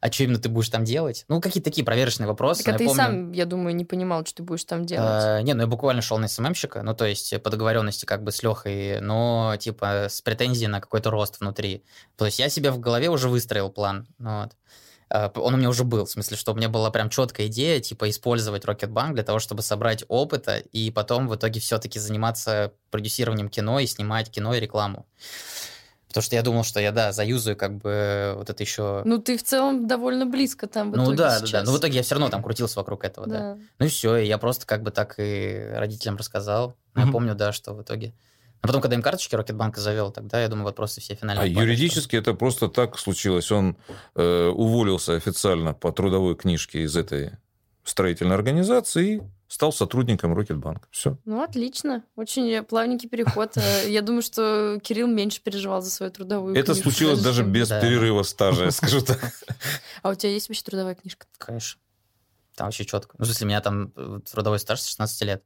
А что именно ты будешь там делать? Ну, какие-то такие проверочные вопросы. Так а я ты помню- сам, я думаю, не понимал, что ты будешь там делать. Э, Не, ну я буквально шел на СММщика, ну то есть по договоренности как бы с Лехой, но типа с претензией на какой-то рост внутри. То есть я себе в голове уже выстроил план, ну вот. Э, Он у меня уже был, в смысле, что у меня была прям четкая идея, типа, использовать Rocketbank для того, чтобы собрать опыта и потом в итоге все-таки заниматься продюсированием кино и снимать кино и рекламу. Потому что я думал, что я, да, заюзаю как бы вот это еще... Ну, ты в целом довольно близко там в Ну итоге да, да, да. сейчас. Но в итоге я все равно там крутился вокруг этого, да. Да. Ну и все, и я просто как бы так и родителям рассказал. Ну, Я помню, да, что в итоге... А потом, когда им карточки Рокетбанка завел, тогда, я думаю, вопросы все финальные. А отпали, юридически это просто так случилось. Он э, уволился официально по трудовой книжке из этой строительной организации и стал сотрудником Рокетбанка. Все. Ну, отлично. Очень плавненький переход. Э, Я думаю, что Кирилл меньше переживал за свою трудовую Это книжку случилось даже без Да. перерыва стажа, я скажу так. А у тебя есть вообще трудовая книжка? что- Конечно. Там вообще четко. Ну, в смысле, у меня там э, трудовой стаж с 16 лет.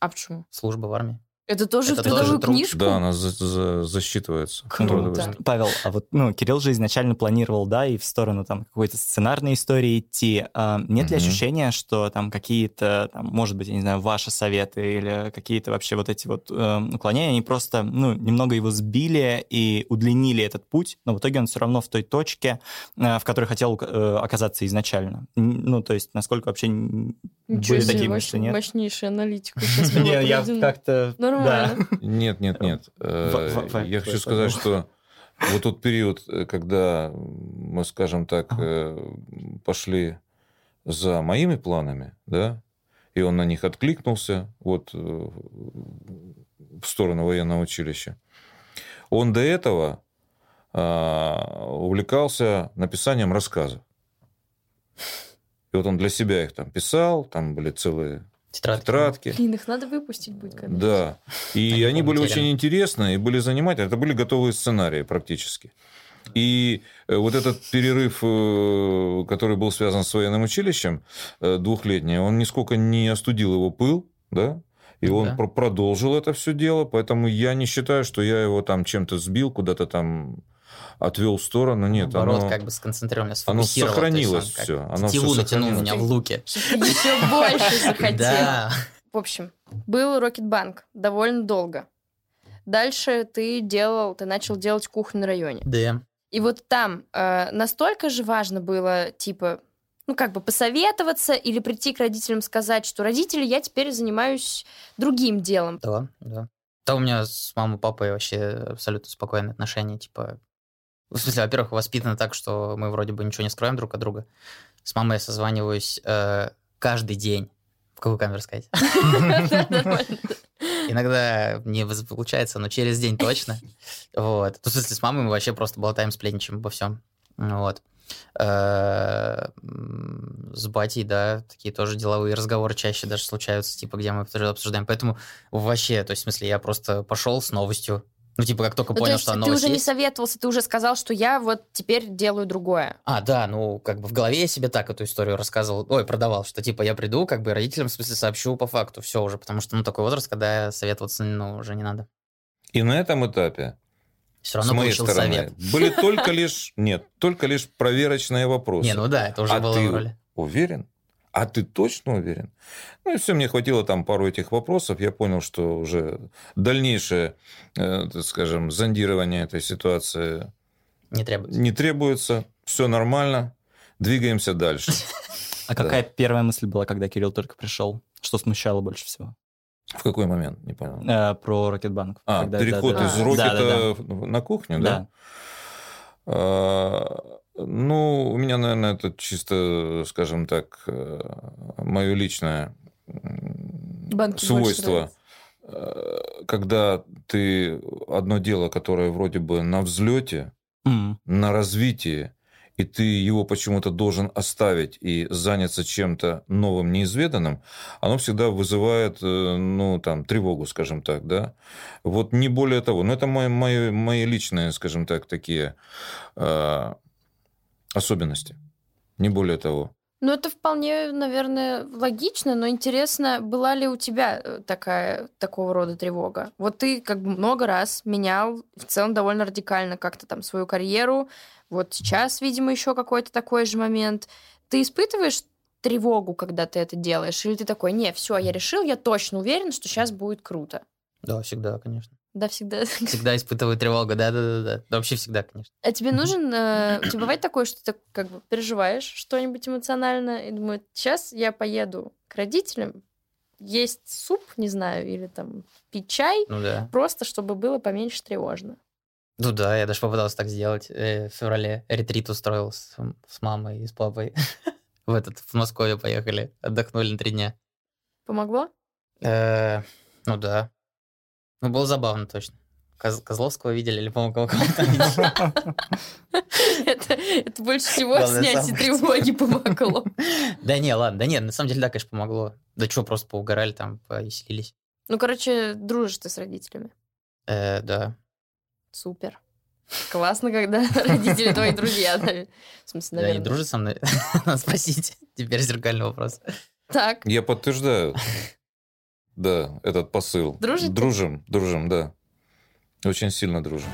А почему? Служба в армии. Это тоже Это в трудовую тоже труд. книжку? Да, она за- за- засчитывается. Круто. Павел, а вот, ну, Кирилл же изначально планировал, да, и в сторону там какой-то сценарной истории идти. А нет ли Мгм. ощущения, что там какие-то, там, может быть, я не знаю, ваши советы или какие-то вообще вот эти вот э, уклонения, они просто, ну, немного его сбили и удлинили этот путь, но в итоге он все равно в той точке, э, в которой хотел э, оказаться изначально. Ну, то есть, насколько вообще Ничего были себе, такие мощ- мысли, нет? мощнейшая аналитика. Не, я как-то... Нормально. Нет, нет, нет. Э, В- в- Я хочу сказать, что вот тот период, э, когда мы, скажем так, э, пошли за моими планами, да, и он на них откликнулся, вот э, в сторону военного училища. Он до этого а, увлекался написанием рассказов. И вот он для себя их там писал, там были целые Тетрадки. тетрадки. Блин, их надо выпустить будет когда Да. И Они они были очень интересные, и были занимательные. Это были готовые сценарии практически. И э, вот этот перерыв, э, который был связан с военным училищем э, двухлетний, он нисколько не остудил его пыл, да, и он да. про- продолжил это все дело, поэтому я не считаю, что я его там чем-то сбил, куда-то там отвел в сторону. Нет, Наоборот, оно, как бы сконцентрировано, оно сохранилось он все. Оно все натянул меня в луке. Еще больше захотел. Да. В общем, был Рокетбанк довольно долго. Дальше ты делал, ты начал делать кухню на районе. Да. И вот там э, настолько же важно было, типа, ну, как бы посоветоваться или прийти к родителям сказать, что родители, я теперь занимаюсь другим делом. Да, да. Да, у меня с мамой, папой вообще абсолютно спокойные отношения, типа... В смысле, во-первых, воспитаны так, что мы вроде бы ничего не скроем друг от друга. С мамой я созваниваюсь э, каждый день. В какую камеру сказать? Иногда не получается, но через день точно. Вот. Ну, в смысле, с мамой мы вообще просто болтаем, сплетничаем обо всем. Вот. Э, С батей, да, такие тоже деловые разговоры чаще даже случаются, типа, где мы тоже обсуждаем. Поэтому вообще, то есть, в смысле, я просто пошел с новостью. Ну, типа, как только Ну, то понял, есть что ты новость уже не есть. советовался, ты уже сказал, что я вот теперь делаю другое. А, да, ну, как бы в голове я себе так эту историю рассказывал, ой, продавал, что, типа, я приду, как бы родителям, в смысле, сообщу по факту, все уже, потому что, ну, такой возраст, когда советоваться, ну, уже не надо. И на этом этапе Все с равно моей получил стороны совет. были только лишь нет, только лишь проверочные вопросы. Не, ну да, это уже А было ты в роли. уверен? А ты точно уверен? Ну и все, мне хватило там пару этих вопросов. Я понял, что уже дальнейшее, э, скажем, зондирование этой ситуации Не требуется. не требуется. Все нормально. Двигаемся дальше. А какая первая мысль была, когда Кирилл только пришел? Что смущало больше всего? В какой момент? Не понял. Э, про Рокетбанк. А, Когда- переход да, да, из да. рокета Да, да, в- на кухню, да. да? А, Ну, у меня, наверное, это чисто, скажем так, мое личное Банки свойство. Э, Когда ты одно дело, которое вроде бы на взлете, М. на развитии, и ты его почему-то должен оставить и заняться чем-то новым, неизведанным, оно всегда вызывает, э, ну, там, тревогу, скажем так, да. Вот не более того. Но это мои, мои, мои личные, скажем так, такие э, особенности. Не более того. Ну, это вполне, наверное, логично, но интересно, была ли у тебя э, такая, такого рода тревога? Вот ты как бы много раз менял, в целом довольно радикально как-то там свою карьеру, вот сейчас, видимо, еще какой-то такой же момент. Ты испытываешь тревогу, когда ты это делаешь? Или ты такой, не, все, я решил, я точно уверен, что сейчас будет круто? Да, всегда, конечно. Да, всегда. Всегда испытываю тревогу, да-да-да. Да, вообще всегда, конечно. А тебе нужен... Э, у тебя бывает такое, что ты как бы переживаешь что-нибудь эмоционально и думаю, сейчас я поеду к родителям, есть суп, не знаю, или там пить чай, Ну да. просто чтобы было поменьше тревожно. Ну да, я даже попытался так сделать. Э, В феврале ретрит устроил с, с мамой и с папой. В этот, в Москве поехали, отдохнули на три дня. Помогло? Э, Ну да. Ну, было забавно точно. Коз- Козловского видели или, по-моему, кого-то видели. Это, это больше всего снятие тревоги помогло. Да не, ладно, да нет, на самом деле, да, конечно, помогло. Да что, просто поугорали там, повеселились. Ну, короче, дружишь ты с родителями. Э, Да. Супер. Классно, когда родители твои друзья. да. В смысле, наверное. дружит со мной? Надо спросить. Теперь зеркальный вопрос. Так, Я подтверждаю, да, этот посыл. Дружите? Дружим, дружим, да. Очень сильно дружим.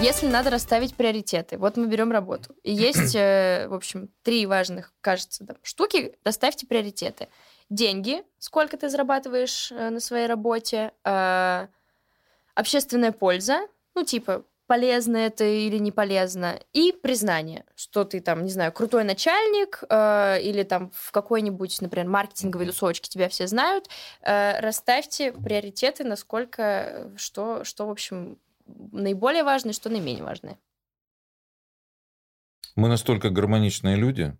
если надо расставить приоритеты, вот мы берем работу, и есть, э, в общем, три важных, кажется, там, штуки, расставьте приоритеты. Деньги, сколько ты зарабатываешь э, на своей работе, э, общественная польза, ну, типа, полезно это или не полезно, и признание, что ты там, не знаю, крутой начальник, э, или там в какой-нибудь, например, маркетинговой тусовочке тебя все знают, Э, расставьте приоритеты, насколько, э, что, что, в общем, наиболее важное, что наименее важное. Мы настолько гармоничные люди,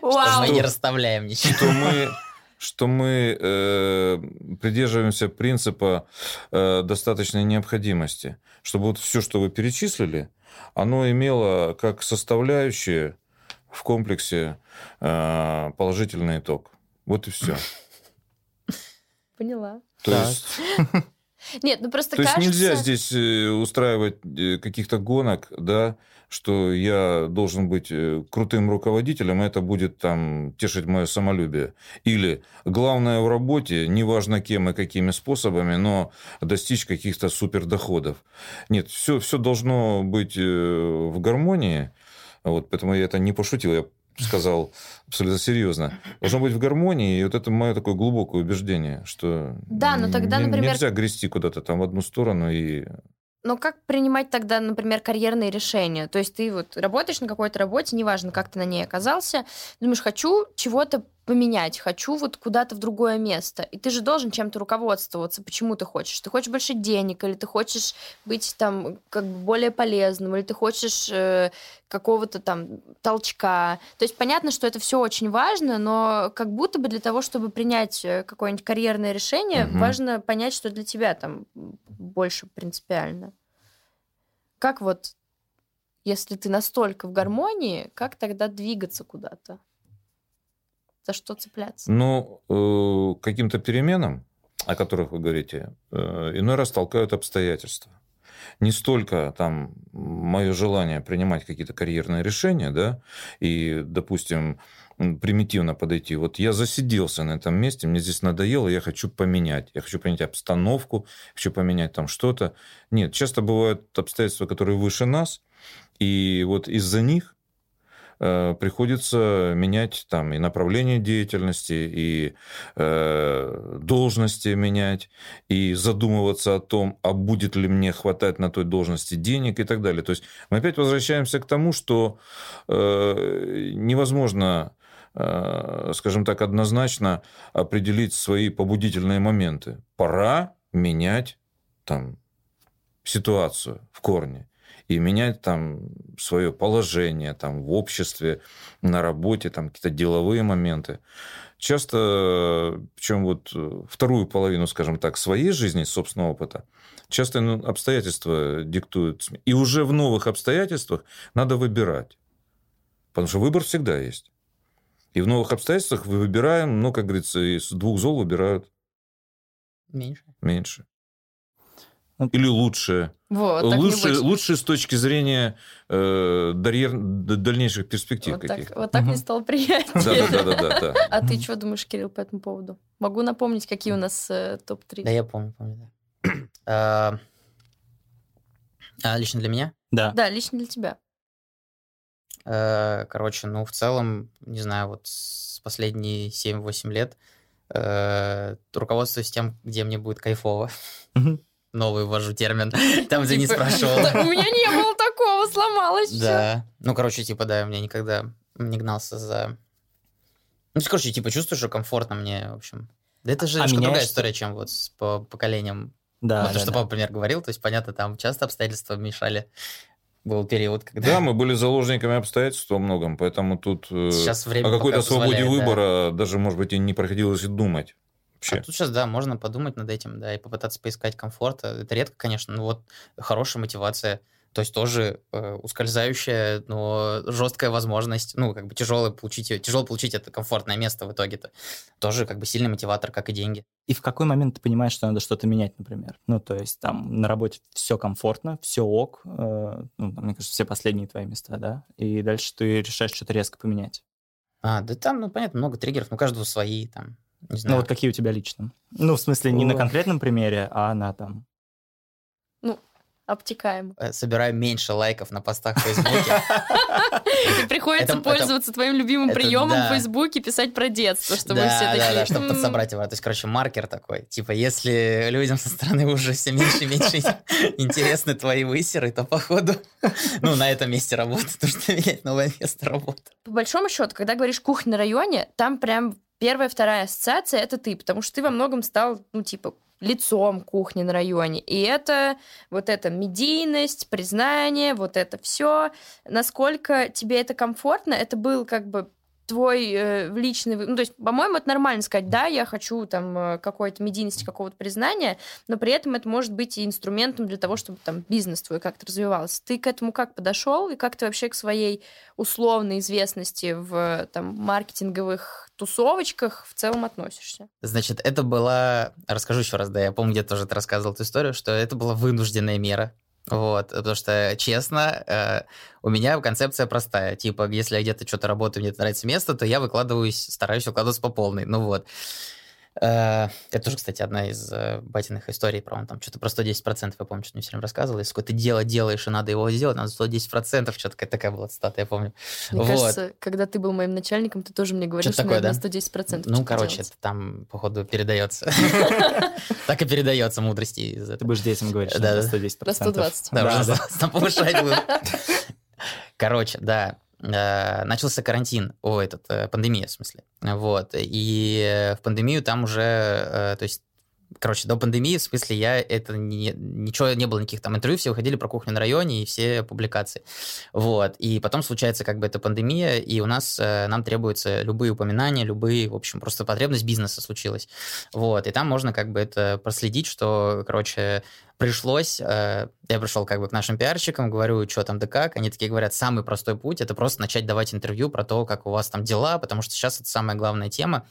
Что мы не расставляем ничего. что мы, что мы э, придерживаемся принципа э, достаточной необходимости, чтобы вот все, что вы перечислили, оно имело как составляющие в комплексе э, положительный итог. Вот и все. Поняла. То Так. есть, Нет, ну просто то есть кажется... нельзя здесь э, устраивать э, каких-то гонок, да, что я должен быть э, крутым руководителем, и это будет там тешить мое самолюбие. Или главное в работе, неважно кем и какими способами, но достичь каких-то супердоходов. Нет, все, все должно быть э, в гармонии. Вот, поэтому я это не пошутил, я сказал абсолютно серьезно. Должно быть в гармонии, и вот это мое такое глубокое убеждение, что Да, но тогда, не- например- нельзя грести куда-то там в одну сторону и Но как принимать тогда, например, карьерные решения? То есть ты вот работаешь на какой-то работе, неважно, как ты на ней оказался, думаешь, хочу чего-то поменять, хочу вот куда-то в другое место. И ты же должен чем-то руководствоваться, почему ты хочешь. Ты хочешь больше денег, или ты хочешь быть там как бы более полезным, или ты хочешь э, какого-то там толчка. То есть понятно, что это все очень важно, но как будто бы для того, чтобы принять э, какое-нибудь карьерное решение, Мгм. важно понять, что для тебя там больше принципиально. Как вот, если ты настолько в гармонии, как тогда двигаться куда-то? За что цепляться? Ну, э, каким-то переменам, о которых вы говорите, э, иной раз толкают обстоятельства. Не столько там мое желание принимать какие-то карьерные решения, да, и, допустим, примитивно подойти. Вот я засиделся на этом месте, мне здесь надоело, я хочу поменять. Я хочу поменять обстановку, хочу поменять там что-то. Нет, часто бывают обстоятельства, которые выше нас, и вот из-за них приходится менять там и направление деятельности, и э, должности менять, и задумываться о том, а будет ли мне хватать на той должности денег и так далее. То есть мы опять возвращаемся к тому, что э, невозможно, э, скажем так, однозначно определить свои побудительные моменты. Пора менять там ситуацию в корне и менять там свое положение там в обществе, на работе, там какие-то деловые моменты. часто, причем вот э, вторую половину, скажем так, своей жизни, собственного опыта, часто ну, обстоятельства диктуют. И уже в новых обстоятельствах надо выбирать. Потому что выбор всегда есть. И в новых обстоятельствах вы выбираем, ну, как говорится, из двух зол выбирают Меньше. меньше. Ну, Или лучше. Вот, не лучше, лучше с точки зрения э, дарьер- дальнейших перспектив Вот каких-то. так, вот так мне Мгм. стало Да, приятнее. да, да, да, да. А ты что думаешь, Кирилл, по этому поводу? Могу напомнить, какие у нас э, топ-3. Да, я помню, помню, да. А, а, Лично для меня? Да. Да, лично для тебя. Э, Короче, ну, в целом, не знаю, вот с последние 7-8 лет э, руководствуюсь тем, где мне будет кайфово. Новый ввожу термин, там, где не спрашивал. У меня не было такого, сломалось. Да. Ну, короче, типа, да, у меня никогда не гнался за... Ну, короче, типа, чувствую, что комфортно мне, в общем. Да это же А немножко другая история, чем вот с по поколением. Да, то, что да. папа, например, говорил, то есть, понятно, там часто обстоятельства мешали. Был период, когда... Да, мы были заложниками обстоятельств во многом, поэтому тут э, Сейчас время о какой-то свободе позволяет, да. выбора даже, может быть, и не приходилось и думать. А Вообще. тут сейчас, да, можно подумать над этим, да, и попытаться поискать комфорта. Это редко, конечно, но вот хорошая мотивация. То есть тоже э, ускользающая, но жесткая возможность, ну, как бы тяжело получить, тяжело получить это комфортное место в итоге-то. Тоже как бы сильный мотиватор, как и деньги. И в какой момент ты понимаешь, что надо что-то менять, например? Ну, то есть там на работе все комфортно, все ок, э, ну, там, мне кажется, все последние твои места, да? И дальше ты решаешь что-то резко поменять. А, да там, ну, понятно, много триггеров, ну, у каждого свои, там, не знаю. Ну, вот какие у тебя лично? Ну, в смысле, не на О. конкретном примере, а на там... Обтекаемо. Э, Собираю меньше лайков на постах в Фейсбуке. И приходится пользоваться твоим любимым приемом в Фейсбуке, писать про детство, чтобы все такие... да, чтобы «М, подсобрать его. То есть, короче, маркер такой. Типа, если людям со стороны уже все меньше и меньше интересны твои высеры, то, походу, ну, на этом месте работы нужно менять новое место работы. По большому счету, когда говоришь кухня на районе, там прям первая, вторая ассоциация это ты, потому что ты во многом стал, ну, типа, лицом кухни на районе. И это вот эта медийность, признание, вот это все. Насколько тебе это комфортно, это был как бы твой э, личный... Ну, то есть, по-моему, это нормально сказать, да, я хочу там э, какой-то медийности, какого-то признания, но при этом это может быть и инструментом для того, чтобы там бизнес твой как-то развивался. Ты к этому как подошел и как ты вообще к своей условной известности в там маркетинговых тусовочках в целом относишься? Значит, это была... Расскажу еще раз, да, я помню, где тоже рассказывал эту историю, что это была вынужденная мера. Вот, потому что, честно, э, у меня концепция простая. Типа, если я где-то что-то работаю, мне это нравится место, то я выкладываюсь, стараюсь выкладываться по полной. Ну вот. Э, Это тоже, кстати, одна из э, батиных историй про он там что-то про 110%, я помню, что мне все время рассказывал. Если какое-то дело делаешь, и надо его сделать, надо 110%. Что-то такая- такая была цитата, я помню. Мне Вот. кажется, когда ты был моим начальником, ты тоже мне говорил, что такое, надо да? на 110% Ну, короче, делать. это там, походу, передается. Так и передается мудрости из Ты будешь детям говорить, что Да, на да. 110%. На 120. Да, там повышать. Короче, да. Э, Начался карантин, о, этот, э, пандемия, в смысле. Вот. И в пандемию там уже, э, то есть, короче, до пандемии, в смысле, я это не, ничего не было, никаких там интервью, все выходили про кухню на районе и все публикации. Вот. И потом случается как бы эта пандемия, и у нас, э, нам требуются любые упоминания, любые, в общем, просто потребность бизнеса случилась. Вот. И там можно как бы это проследить, что, короче, пришлось, э, я пришел как бы к нашим пиарщикам, говорю, что там да как, они такие говорят, самый простой путь это просто начать давать интервью про то, как у вас там дела, потому что сейчас это самая главная тема.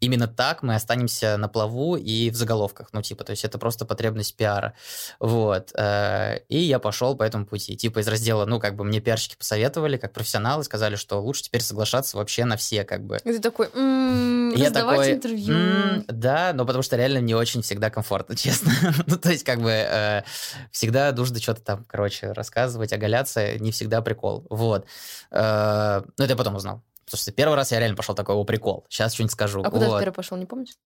Именно так мы останемся на плаву и в заголовках, ну, типа, то есть это просто потребность пиара, вот. э, И я пошел по этому пути, типа из раздела, ну, как бы мне пиарщики посоветовали, как профессионалы, сказали, что лучше теперь соглашаться вообще на все, как бы. И ты такой, «М, Я такой, интервью. «М, да, но потому что реально не очень всегда комфортно, честно. ну, то есть, как бы, э, всегда нужно что-то там, короче, рассказывать, оголяться, не всегда прикол. Вот. Э, ну, это я потом узнал. Потому что первый раз я реально пошел такой, о, прикол, сейчас что-нибудь скажу. А куда ты Вот. первый пошел, не помнишь?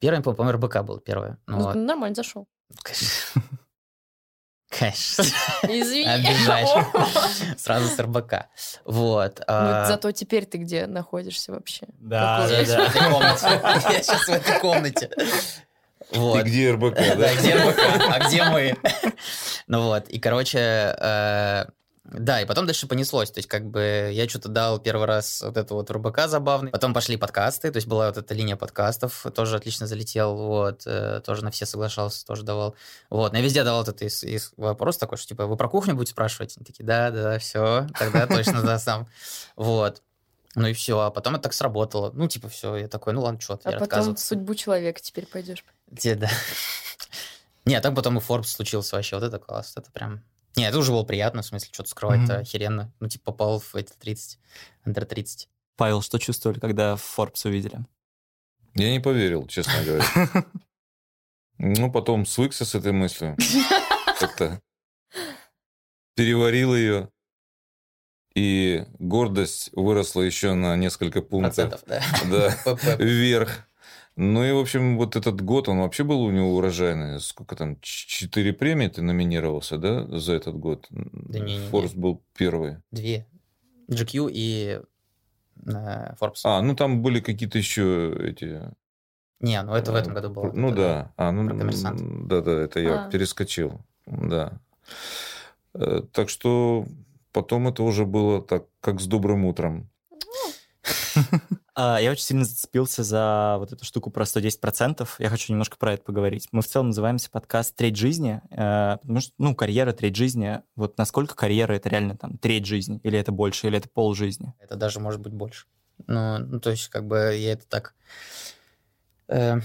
Первый, по-моему, РБК был первое. Ну, Ну, вот. нормально зашел. Конечно. Конечно. Извини. Обижаешь. Сразу с РБК. Вот. Ну, а, зато теперь ты где находишься вообще? Да, да, Я да. сейчас в этой комнате. Я сейчас в этой комнате. И Вот. где РБК, Да, да? где РБК? А где мы? Ну вот, и, короче, э, Да, и потом дальше понеслось. То есть, как бы я что-то дал первый раз вот это вот РБК забавный. Потом пошли подкасты, то есть была вот эта линия подкастов, тоже отлично залетел, вот, э, тоже на все соглашался, тоже давал. Вот, но я везде давал этот из, из вопрос такой, что типа, вы про кухню будете спрашивать? Они такие, да, да, все, тогда точно да, сам. Вот. Ну и все, а потом это так сработало. Ну, типа, все, я такой, ну ладно, что, А я потом в судьбу человека теперь пойдешь. Те, да. Не, так потом и Forbes случился вообще, вот это класс, это прям... Не, это уже было приятно, в смысле, что-то скрывать-то Мгм. охеренно. Ну, типа, попал в эти 30, under 30. Павел, что чувствовали, когда Forbes увидели? Я не поверил, честно говоря. Ну, потом свыкся с этой мыслью. Как-то переварил ее. И гордость выросла еще на несколько пунктов. Процентов, да. Да, вверх. Ну и, в общем, вот этот год, он вообще был у него урожайный. Сколько там, четыре премии ты номинировался, да, за этот год? Да не-не-не. Форс был первый. Две. GQ и э, Forbes. А, ну там были какие-то еще эти... Не, ну это в этом году было. Ну Это- да. А, ну, про коммерсант. да, да, это я А. перескочил. Да. Э, Так что потом это уже было так, как с добрым утром. А, Я очень сильно зацепился за вот эту штуку про 110%. Я хочу немножко про это поговорить. Мы в целом называемся подкаст «Треть жизни», э, потому что, ну, карьера, треть жизни. Вот насколько карьера — это реально там треть жизни? Или это больше, или это пол жизни? Это даже может быть больше. Ну, ну, то есть, как бы я это так... э,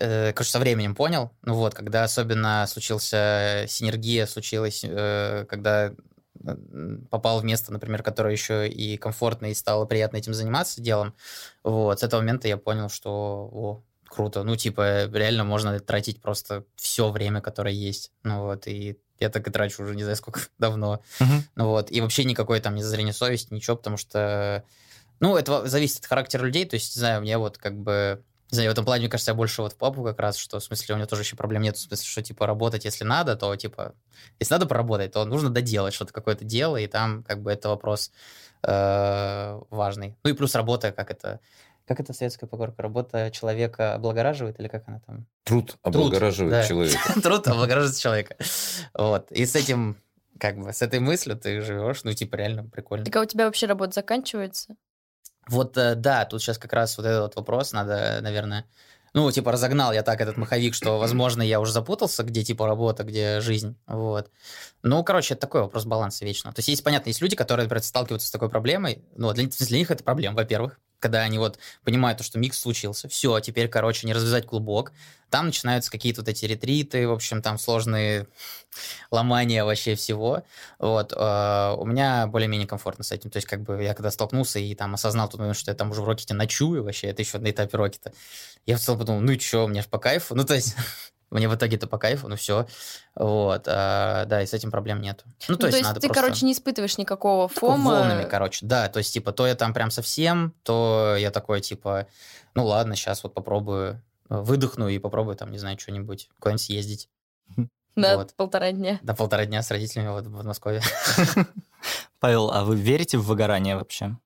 э, короче, со временем понял. Ну вот, когда особенно случился синергия, случилась, э, когда э, попал в место, например, которое еще и комфортно, и стало приятно этим заниматься делом, вот, с этого момента я понял, что, о, круто, ну, типа, реально можно тратить просто все время, которое есть, ну вот, и я так и трачу уже не знаю сколько давно, ну вот, и вообще никакой там не зазрения совести, ничего, потому что, ну, это зависит от характера людей, то есть, не знаю, мне вот как бы, не знаю, в этом плане, мне кажется, я больше вот в папу как раз, что, в смысле, у меня тоже еще проблем нет, в смысле, что, типа, работать, если надо, то, типа, если надо поработать, то нужно доделать что-то, какое-то дело, и там, как бы, это вопрос э, важный. Ну, и плюс работа, как это, как это советская поговорка, работа человека облагораживает, или как она там? Труд облагораживает да. человека. Труд облагораживает человека. Вот, и с этим, как бы, с этой мыслью ты живешь, ну, типа, реально прикольно. Так а у тебя вообще работа заканчивается? Вот, э, да, тут сейчас как раз вот этот вот вопрос надо, наверное... Ну, типа, разогнал я так этот маховик, что, возможно, я уже запутался, где, типа, работа, где жизнь, вот. Ну, короче, это такой вопрос баланса вечно. То есть, есть, понятно, есть люди, которые, например, сталкиваются с такой проблемой, ну, для, для них это проблема, во-первых, когда они вот понимают, то, что микс случился, все, теперь, короче, не развязать клубок, там начинаются какие-то вот эти ретриты, в общем, там сложные ломания вообще всего, вот, э, у меня более-менее комфортно с этим, то есть, как бы, я когда столкнулся и там осознал что я там уже в Рокете ночую вообще, это еще на этапе Рокета, я в целом подумал, ну и что, мне же по кайфу, ну, то есть, мне в итоге это по кайфу, ну все, вот, а, да, и с этим проблем нету. Ну, то Ну, есть, надо ты, просто... короче, не испытываешь никакого Такой фома. волнами, короче, да, то есть, типа, то я там прям совсем, то я такой, типа, ну ладно, сейчас вот попробую, выдохну и попробую там, не знаю, что-нибудь, куда-нибудь съездить. на вот. полтора дня. До полтора дня с родителями вот в Подмосковье. Павел, а вы верите в выгорание вообще?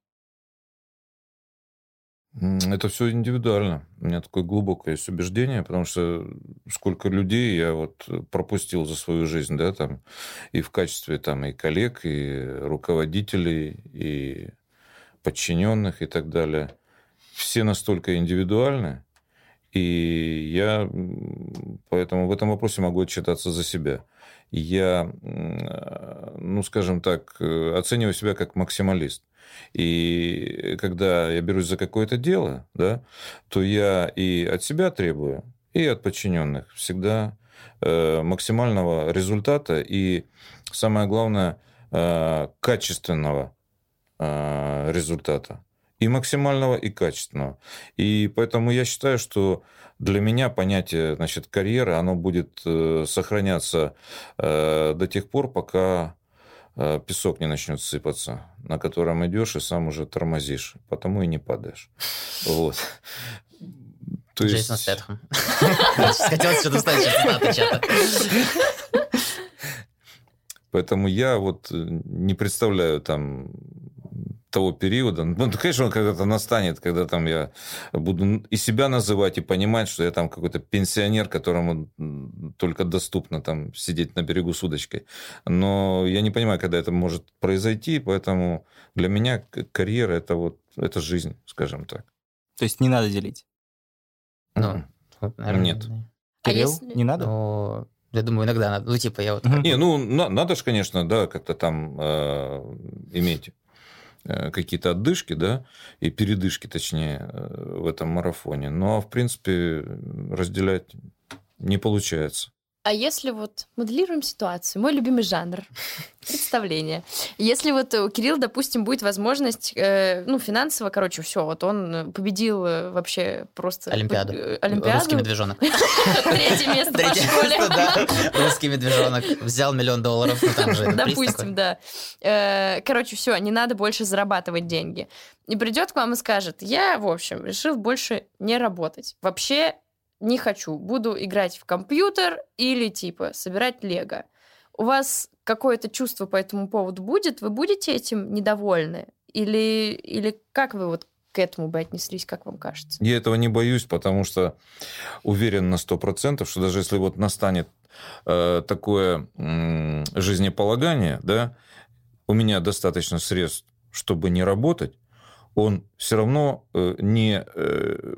Это все индивидуально. У меня такое глубокое есть убеждение, потому что сколько людей я вот пропустил за свою жизнь, да, там, и в качестве там и коллег, и руководителей, и подчиненных и так далее. Все настолько индивидуальны, и я поэтому в этом вопросе могу отчитаться за себя. Я, м, ну, скажем так, э, оцениваю себя как максималист. И когда я берусь за какое-то дело, да, то я и от себя требую, и от подчиненных всегда э, максимального результата и, самое главное, э, качественного э, результата. И максимального, и качественного. И поэтому я считаю, что для меня понятие значит, карьеры, оно будет э, сохраняться э, до тех пор, пока песок не начнет сыпаться, на котором идешь и сам уже тормозишь, потому и не падаешь. Вот. То Джейсон Стэтхэм. Хотелось что-то вставить, цитаты чата. Поэтому я вот э, не представляю там того периода. Ну, конечно, он когда-то настанет, когда там я буду и себя называть, и понимать, что я там какой-то пенсионер, которому только доступно там сидеть на берегу с удочкой. Но я не понимаю, когда это может произойти, поэтому для меня карьера это вот это жизнь, скажем так. То есть не надо делить? Ну, наверное, Нет. А Кирилл, если- не надо? Ну, я думаю, иногда надо. Ну, типа, я вот... Не, ну, на- надо же, конечно, да, как-то там э, иметь какие-то отдышки, да, и передышки, точнее, э, в этом марафоне. Но, в принципе, разделять не получается. А если вот моделируем ситуацию, мой любимый жанр представление. Если вот у Кирилла, допустим, будет возможность, э, ну, финансово, короче, все, вот он э, победил э, вообще просто... Олимпиаду. Олимпиаду. Русский медвежонок. Третье место по школе. Русский медвежонок. Взял миллион долларов. Ну, там же Допустим, да. Э, Короче, все, не надо больше зарабатывать деньги. И придет к вам и скажет, я, в общем, решил больше не работать. Вообще не хочу. Буду играть в компьютер или, типа, собирать лего. У вас какое-то чувство по этому поводу будет? Вы будете этим недовольны? Или, или как вы вот к этому бы отнеслись, как вам кажется? Я этого не боюсь, потому что уверен на 100%, что даже если вот настанет э, такое м, жизнеполагание, да, у меня достаточно средств, чтобы не работать, он все равно э, не э,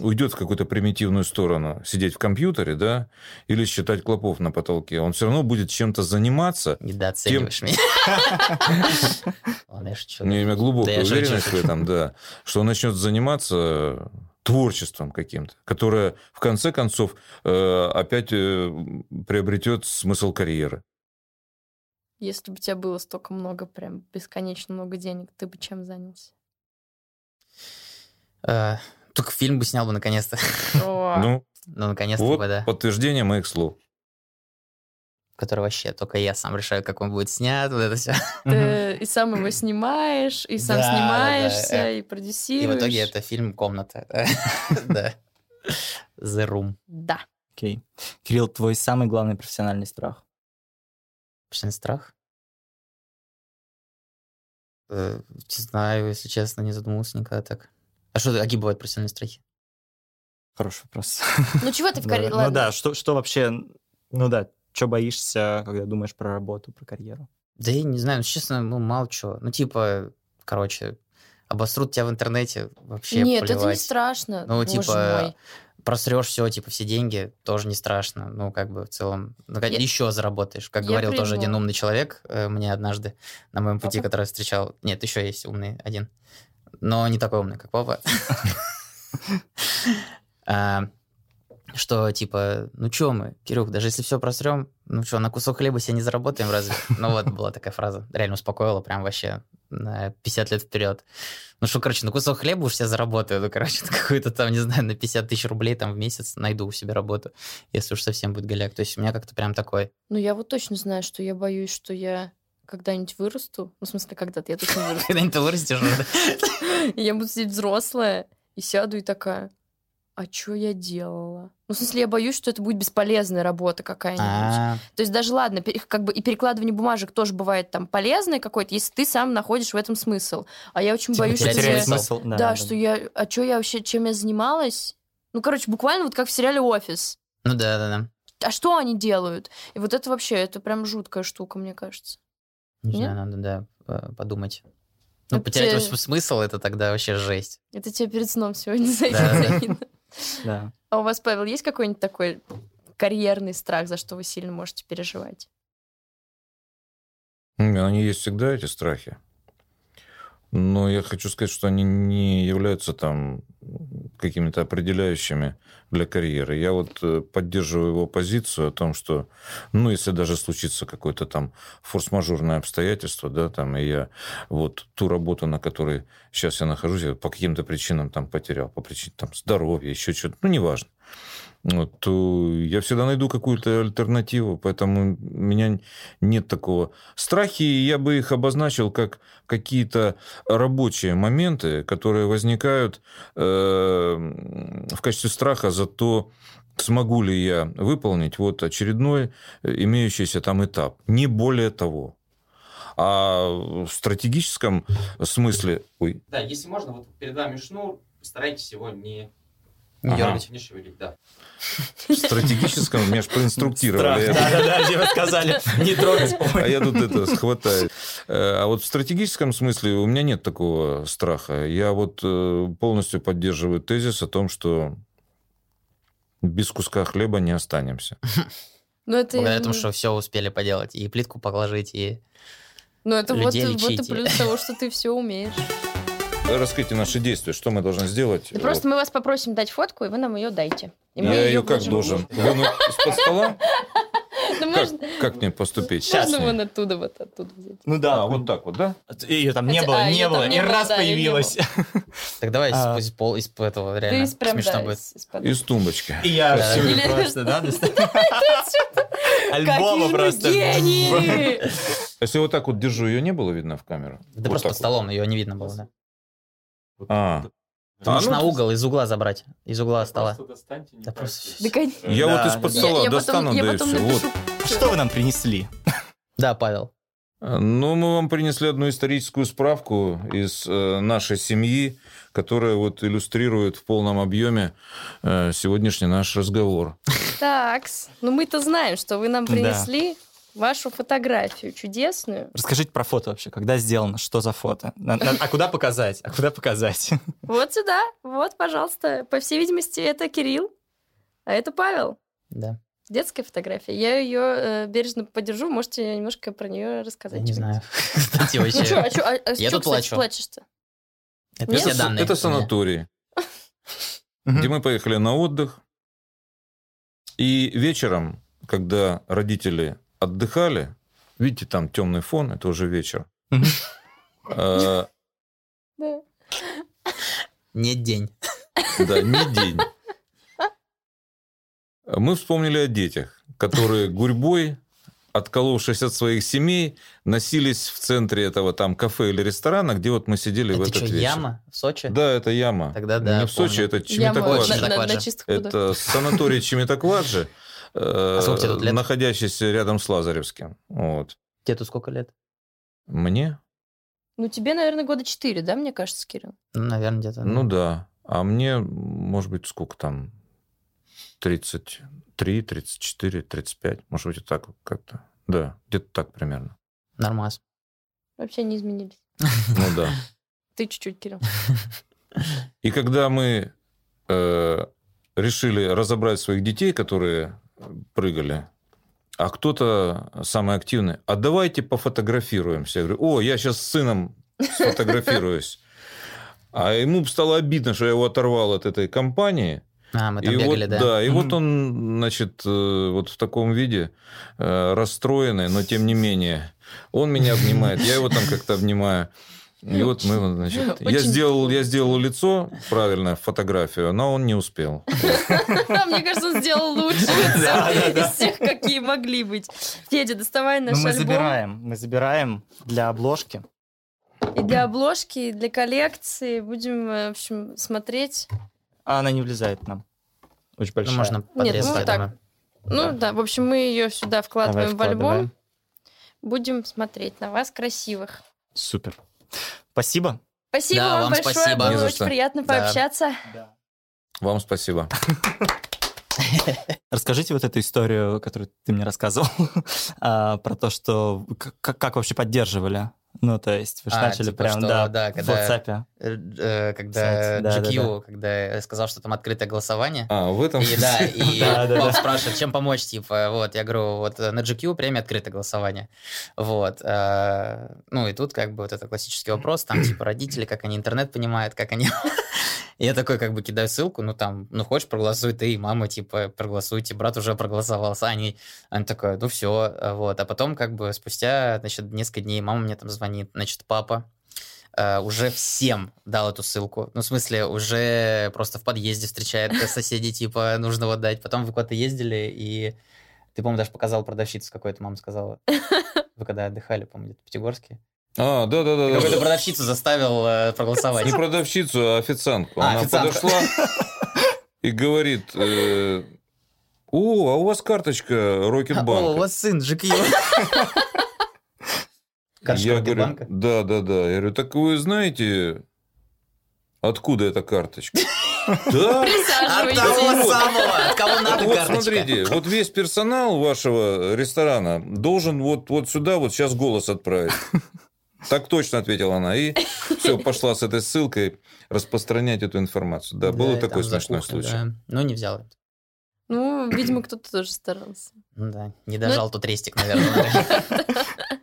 уйдет в какую-то примитивную сторону, сидеть в компьютере, да, или считать клопов на потолке. Он все равно будет чем-то заниматься. Недооцениваешь меня. Ладно, я шучу. У меня глубокая уверенность в этом, да, что он начнет заниматься творчеством каким-то, которое в конце концов э, опять приобретет смысл карьеры. Если бы у тебя было столько много, прям бесконечно много денег, ты бы чем занялся? Э, Только фильм бы снял бы наконец-то. Ну, Ну, наконец-то вот бы, да. подтверждение моих слов. Который вообще только я сам решаю, как он будет снят, вот это все. Ты и сам его снимаешь, и сам Да, да, да. снимаешься, и И продюсируешь. в итоге это фильм «Комната». Да. The Room. Да. Окей. Кирилл, твой самый главный профессиональный страх? Профессиональный страх? Э, Не знаю, если честно, не задумывался никогда так. А что, какие бывают профессиональные страхи? Хороший вопрос. Ну чего ты в карьере? Ну да, что, что вообще, ну да, что боишься, когда думаешь про работу, про карьеру? Да я не знаю, ну, честно, ну, мало чего. Ну, типа, короче, обосрут тебя в интернете, вообще Нет, это не страшно. Ну, боже типа, мой. Просрешь все, типа, все деньги, тоже не страшно. Ну, как бы в целом, ну, как- Я- еще заработаешь. Как я говорил тоже приму. один умный человек э, мне однажды на моем пути, Папа? который встречал. Нет, еще есть умный один. Но не такой умный, как папа. Что, типа, ну что мы, Кирюх, даже если все просрем, ну что, на кусок хлеба себе не заработаем разве? Ну вот, была такая фраза. Реально успокоила прям вообще на 50 лет вперед. Ну что, короче, на кусок хлеба уж я заработаю. Ну, короче, какую-то там, не знаю, на 50 тысяч рублей там в месяц найду у себя работу, если уж совсем будет голяк. То есть у меня как-то прям такой... Ну я вот точно знаю, что я боюсь, что я когда-нибудь вырасту. Ну, в смысле, когда-то я точно вырасту. Когда-нибудь ты вырастешь уже. Я буду сидеть взрослая и сяду и такая, а что я делала? Ну, в смысле, я боюсь, что это будет бесполезная работа какая-нибудь. А, То есть даже ладно, как бы и перекладывание бумажек тоже бывает там полезное какое-то, если ты сам находишь в этом смысл. А я очень Типа боюсь, что я... Теряет смысл. смысл. Да, что я... А что я вообще, чем я занималась? Ну, короче, буквально вот как в сериале «Офис». Ну да, да, да. А что они делают? И вот это вообще, это прям жуткая штука, мне кажется. Не Нет? знаю, надо, да, подумать. Ну, Это потерять те- вообще смысл, это тогда вообще жесть. Это тебе перед сном сегодня Да, да. Да. А у вас, Павел, есть какой-нибудь такой карьерный страх, за что вы сильно можете переживать? М, Они есть всегда, эти страхи. Но я хочу сказать, что они не являются там какими-то определяющими для карьеры. Я вот э, поддерживаю его позицию о том, что, ну, если даже случится какое-то там форс-мажорное обстоятельство, да, там, и я вот ту работу, на которой сейчас я нахожусь, я по каким-то причинам там потерял, по причине там здоровья, еще что-то, ну, неважно. Вот, то я всегда найду какую-то альтернативу, поэтому у меня нет такого. Страхи, я бы их обозначил как какие-то рабочие моменты, которые возникают э, в качестве страха за то, смогу ли я выполнить вот очередной э, имеющийся там этап. Не более того. А в стратегическом смысле... Ой, Да, если можно, вот перед вами шнур, постарайтесь его не, Не Ага. дергать. не шевелить, да. в стратегическом меня ж проинструктировали. Страх. Да-да-да, тебе сказали, не трогать. А я тут это схватаю. Э, А вот в стратегическом смысле у меня нет такого страха. Я вот э, полностью поддерживаю тезис о том, что без куска хлеба не останемся. Ну, это, Благодаря тому, что все успели поделать. И плитку положить, и... ну, это вот, вот и плюс того, что ты все умеешь. Раскройте наши действия, что мы должны сделать. Да просто мы вас попросим дать фотку, и вы нам ее дайте. И Я её ее как должен? Вынуть из-под стола? Ну, Как, можно, как мне поступить? можно С ней? вон оттуда, вот оттуда взять. Ну да, А, вот так вот, да? Ее там не Хотя- было, а, не было, и раз да, появилась. Так давай из- А. из, пол, из этого реально из прям, смешно да, будет. из- тумбочки. И я Да. Или- просто, да. Альбома просто. Если вот так вот держу, ее не было видно в камеру? Да Вот просто под столом, ее не видно было, да. Вот. А, Ты А, можешь ну, на угол, из угла забрать. Из угла стола. Просто достаньте. не Да просто... Да, конечно. я Да, вот из-под да. стола Я- я потом- достану, я да и все. Вот. Что вы нам принесли? Да, Павел. Ну, мы вам принесли одну историческую справку из э, нашей семьи, которая вот иллюстрирует в полном объеме э, сегодняшний наш разговор. Такс. Ну мы-то знаем, что вы нам Да. Вашу фотографию чудесную. Расскажите про фото вообще, когда сделано, что за фото? На- на- А куда показать? А куда показать? Вот сюда. Вот, пожалуйста. По всей видимости, это Кирилл, а это Павел. Да. Детская фотография. Я ее бережно подержу. Можете немножко про нее Я рассказать. не что-нибудь? знаю. Кстати, Ну вообще. а чё, а- а Я чё, тут кстати, плачу. плачешь-то? Это все данные. это санаторий, где мы поехали на отдых. И вечером, когда родители отдыхали, видите, там темный фон, это уже вечер. Да. Нет день. Да, не день. Мы вспомнили о детях, которые гурьбой, отколовшись от своих семей, носились в центре этого там кафе или ресторана, где вот мы сидели в Это этот что, вечер. яма в Сочи? Да, это яма. Тогда да, Не в Сочи, помню. это прудах. Это санаторий Чеметокладжи, э, сколько тебе тут лет? находящийся рядом с Лазаревским. Вот. Тебе тут сколько лет? Мне? Ну, тебе, наверное, года четыре, да, мне кажется, Кирилл? Ну, наверное, где-то. Ну да. А мне, может быть, сколько там? 33, 34, 35. Может быть, и так как-то. Да, где-то так примерно. Нормас. Вообще не изменились. Ну да. Ты чуть-чуть, Кирилл. И когда мы э, решили разобрать своих детей, которые прыгали, а кто-то самый активный, а давайте пофотографируемся. Я говорю, о, я сейчас с сыном сфотографируюсь. А ему стало обидно, что я его оторвал от этой компании. А, мы там и бегали, вот, да. и Мгм. вот он, значит, э, вот в таком виде, э, расстроенный, но тем не менее, он меня обнимает, я его там как-то обнимаю. И вот мы, значит, я Очень сделал, я сделал лицо правильно, фотографию, но он не успел. Мне кажется, он сделал лучше из всех, какие могли быть. Федя, доставай Ну, наш мы альбом. забираем, мы забираем для обложки. И для обложки, и для коллекции. Будем, э, в общем, смотреть. А она не влезает нам. Очень Ну, большая. можно Нет, подрезать, ну я так. думаю. Ну да, в общем, мы ее сюда вкладываем в альбом. Будем смотреть на вас красивых. Супер. Спасибо. Спасибо Да, вам вам большое, спасибо. Было очень приятно Да. пообщаться. Вам спасибо. Расскажите вот эту историю, которую ты мне рассказывал, а, про то, что как, как вообще поддерживали. Ну, то есть вы же А, начали типа, прям, что, да, да, в когда- WhatsApp. Э, э, Когда Кстати, да, да, GQ, когда я сказал, что там открытое голосование. А, в этом... И да, и Да, да, да. спрашивает, чем помочь, типа, вот, я говорю, вот э, на GQ премия открытое голосование, вот, э, ну и тут как бы вот это классический вопрос, там типа родители, как они интернет понимают, как они... Я такой как бы кидаю ссылку, ну там, ну хочешь проголосуй ты, и мама типа проголосуйте, брат уже проголосовал, Саня, она такая, ну все, вот, а потом как бы спустя, значит, несколько дней мама мне там звонит, значит, папа, э, уже всем дал эту ссылку. Ну, в смысле, уже просто в подъезде встречает соседей, типа, нужно вот дать. Потом вы куда-то ездили, и ты, по-моему, даже показал продавщицу какой-то, мама сказала. Вы когда отдыхали, по-моему, где-то в Пятигорске. А, да-да-да. Какую-то продавщицу заставил э, проголосовать. Не продавщицу, а официантку. А, Она официантка. подошла и говорит, э, о, а у вас карточка О, у Рокетбанка. вас сын Я Карточка говорю, банка. да, да, да. Я говорю, так вы знаете, откуда эта карточка? Да. От того самого, от кого надо Вот карточка. смотрите, вот весь персонал вашего ресторана должен вот, вот сюда вот сейчас голос отправить. Так точно ответила она. И все, пошла с этой ссылкой распространять эту информацию. Да, был и такой смешной кухню, случай. да. Ну, не взял. Ну, видимо, кто-то тоже старался. Ну да, не дожал тут рестик, наверное.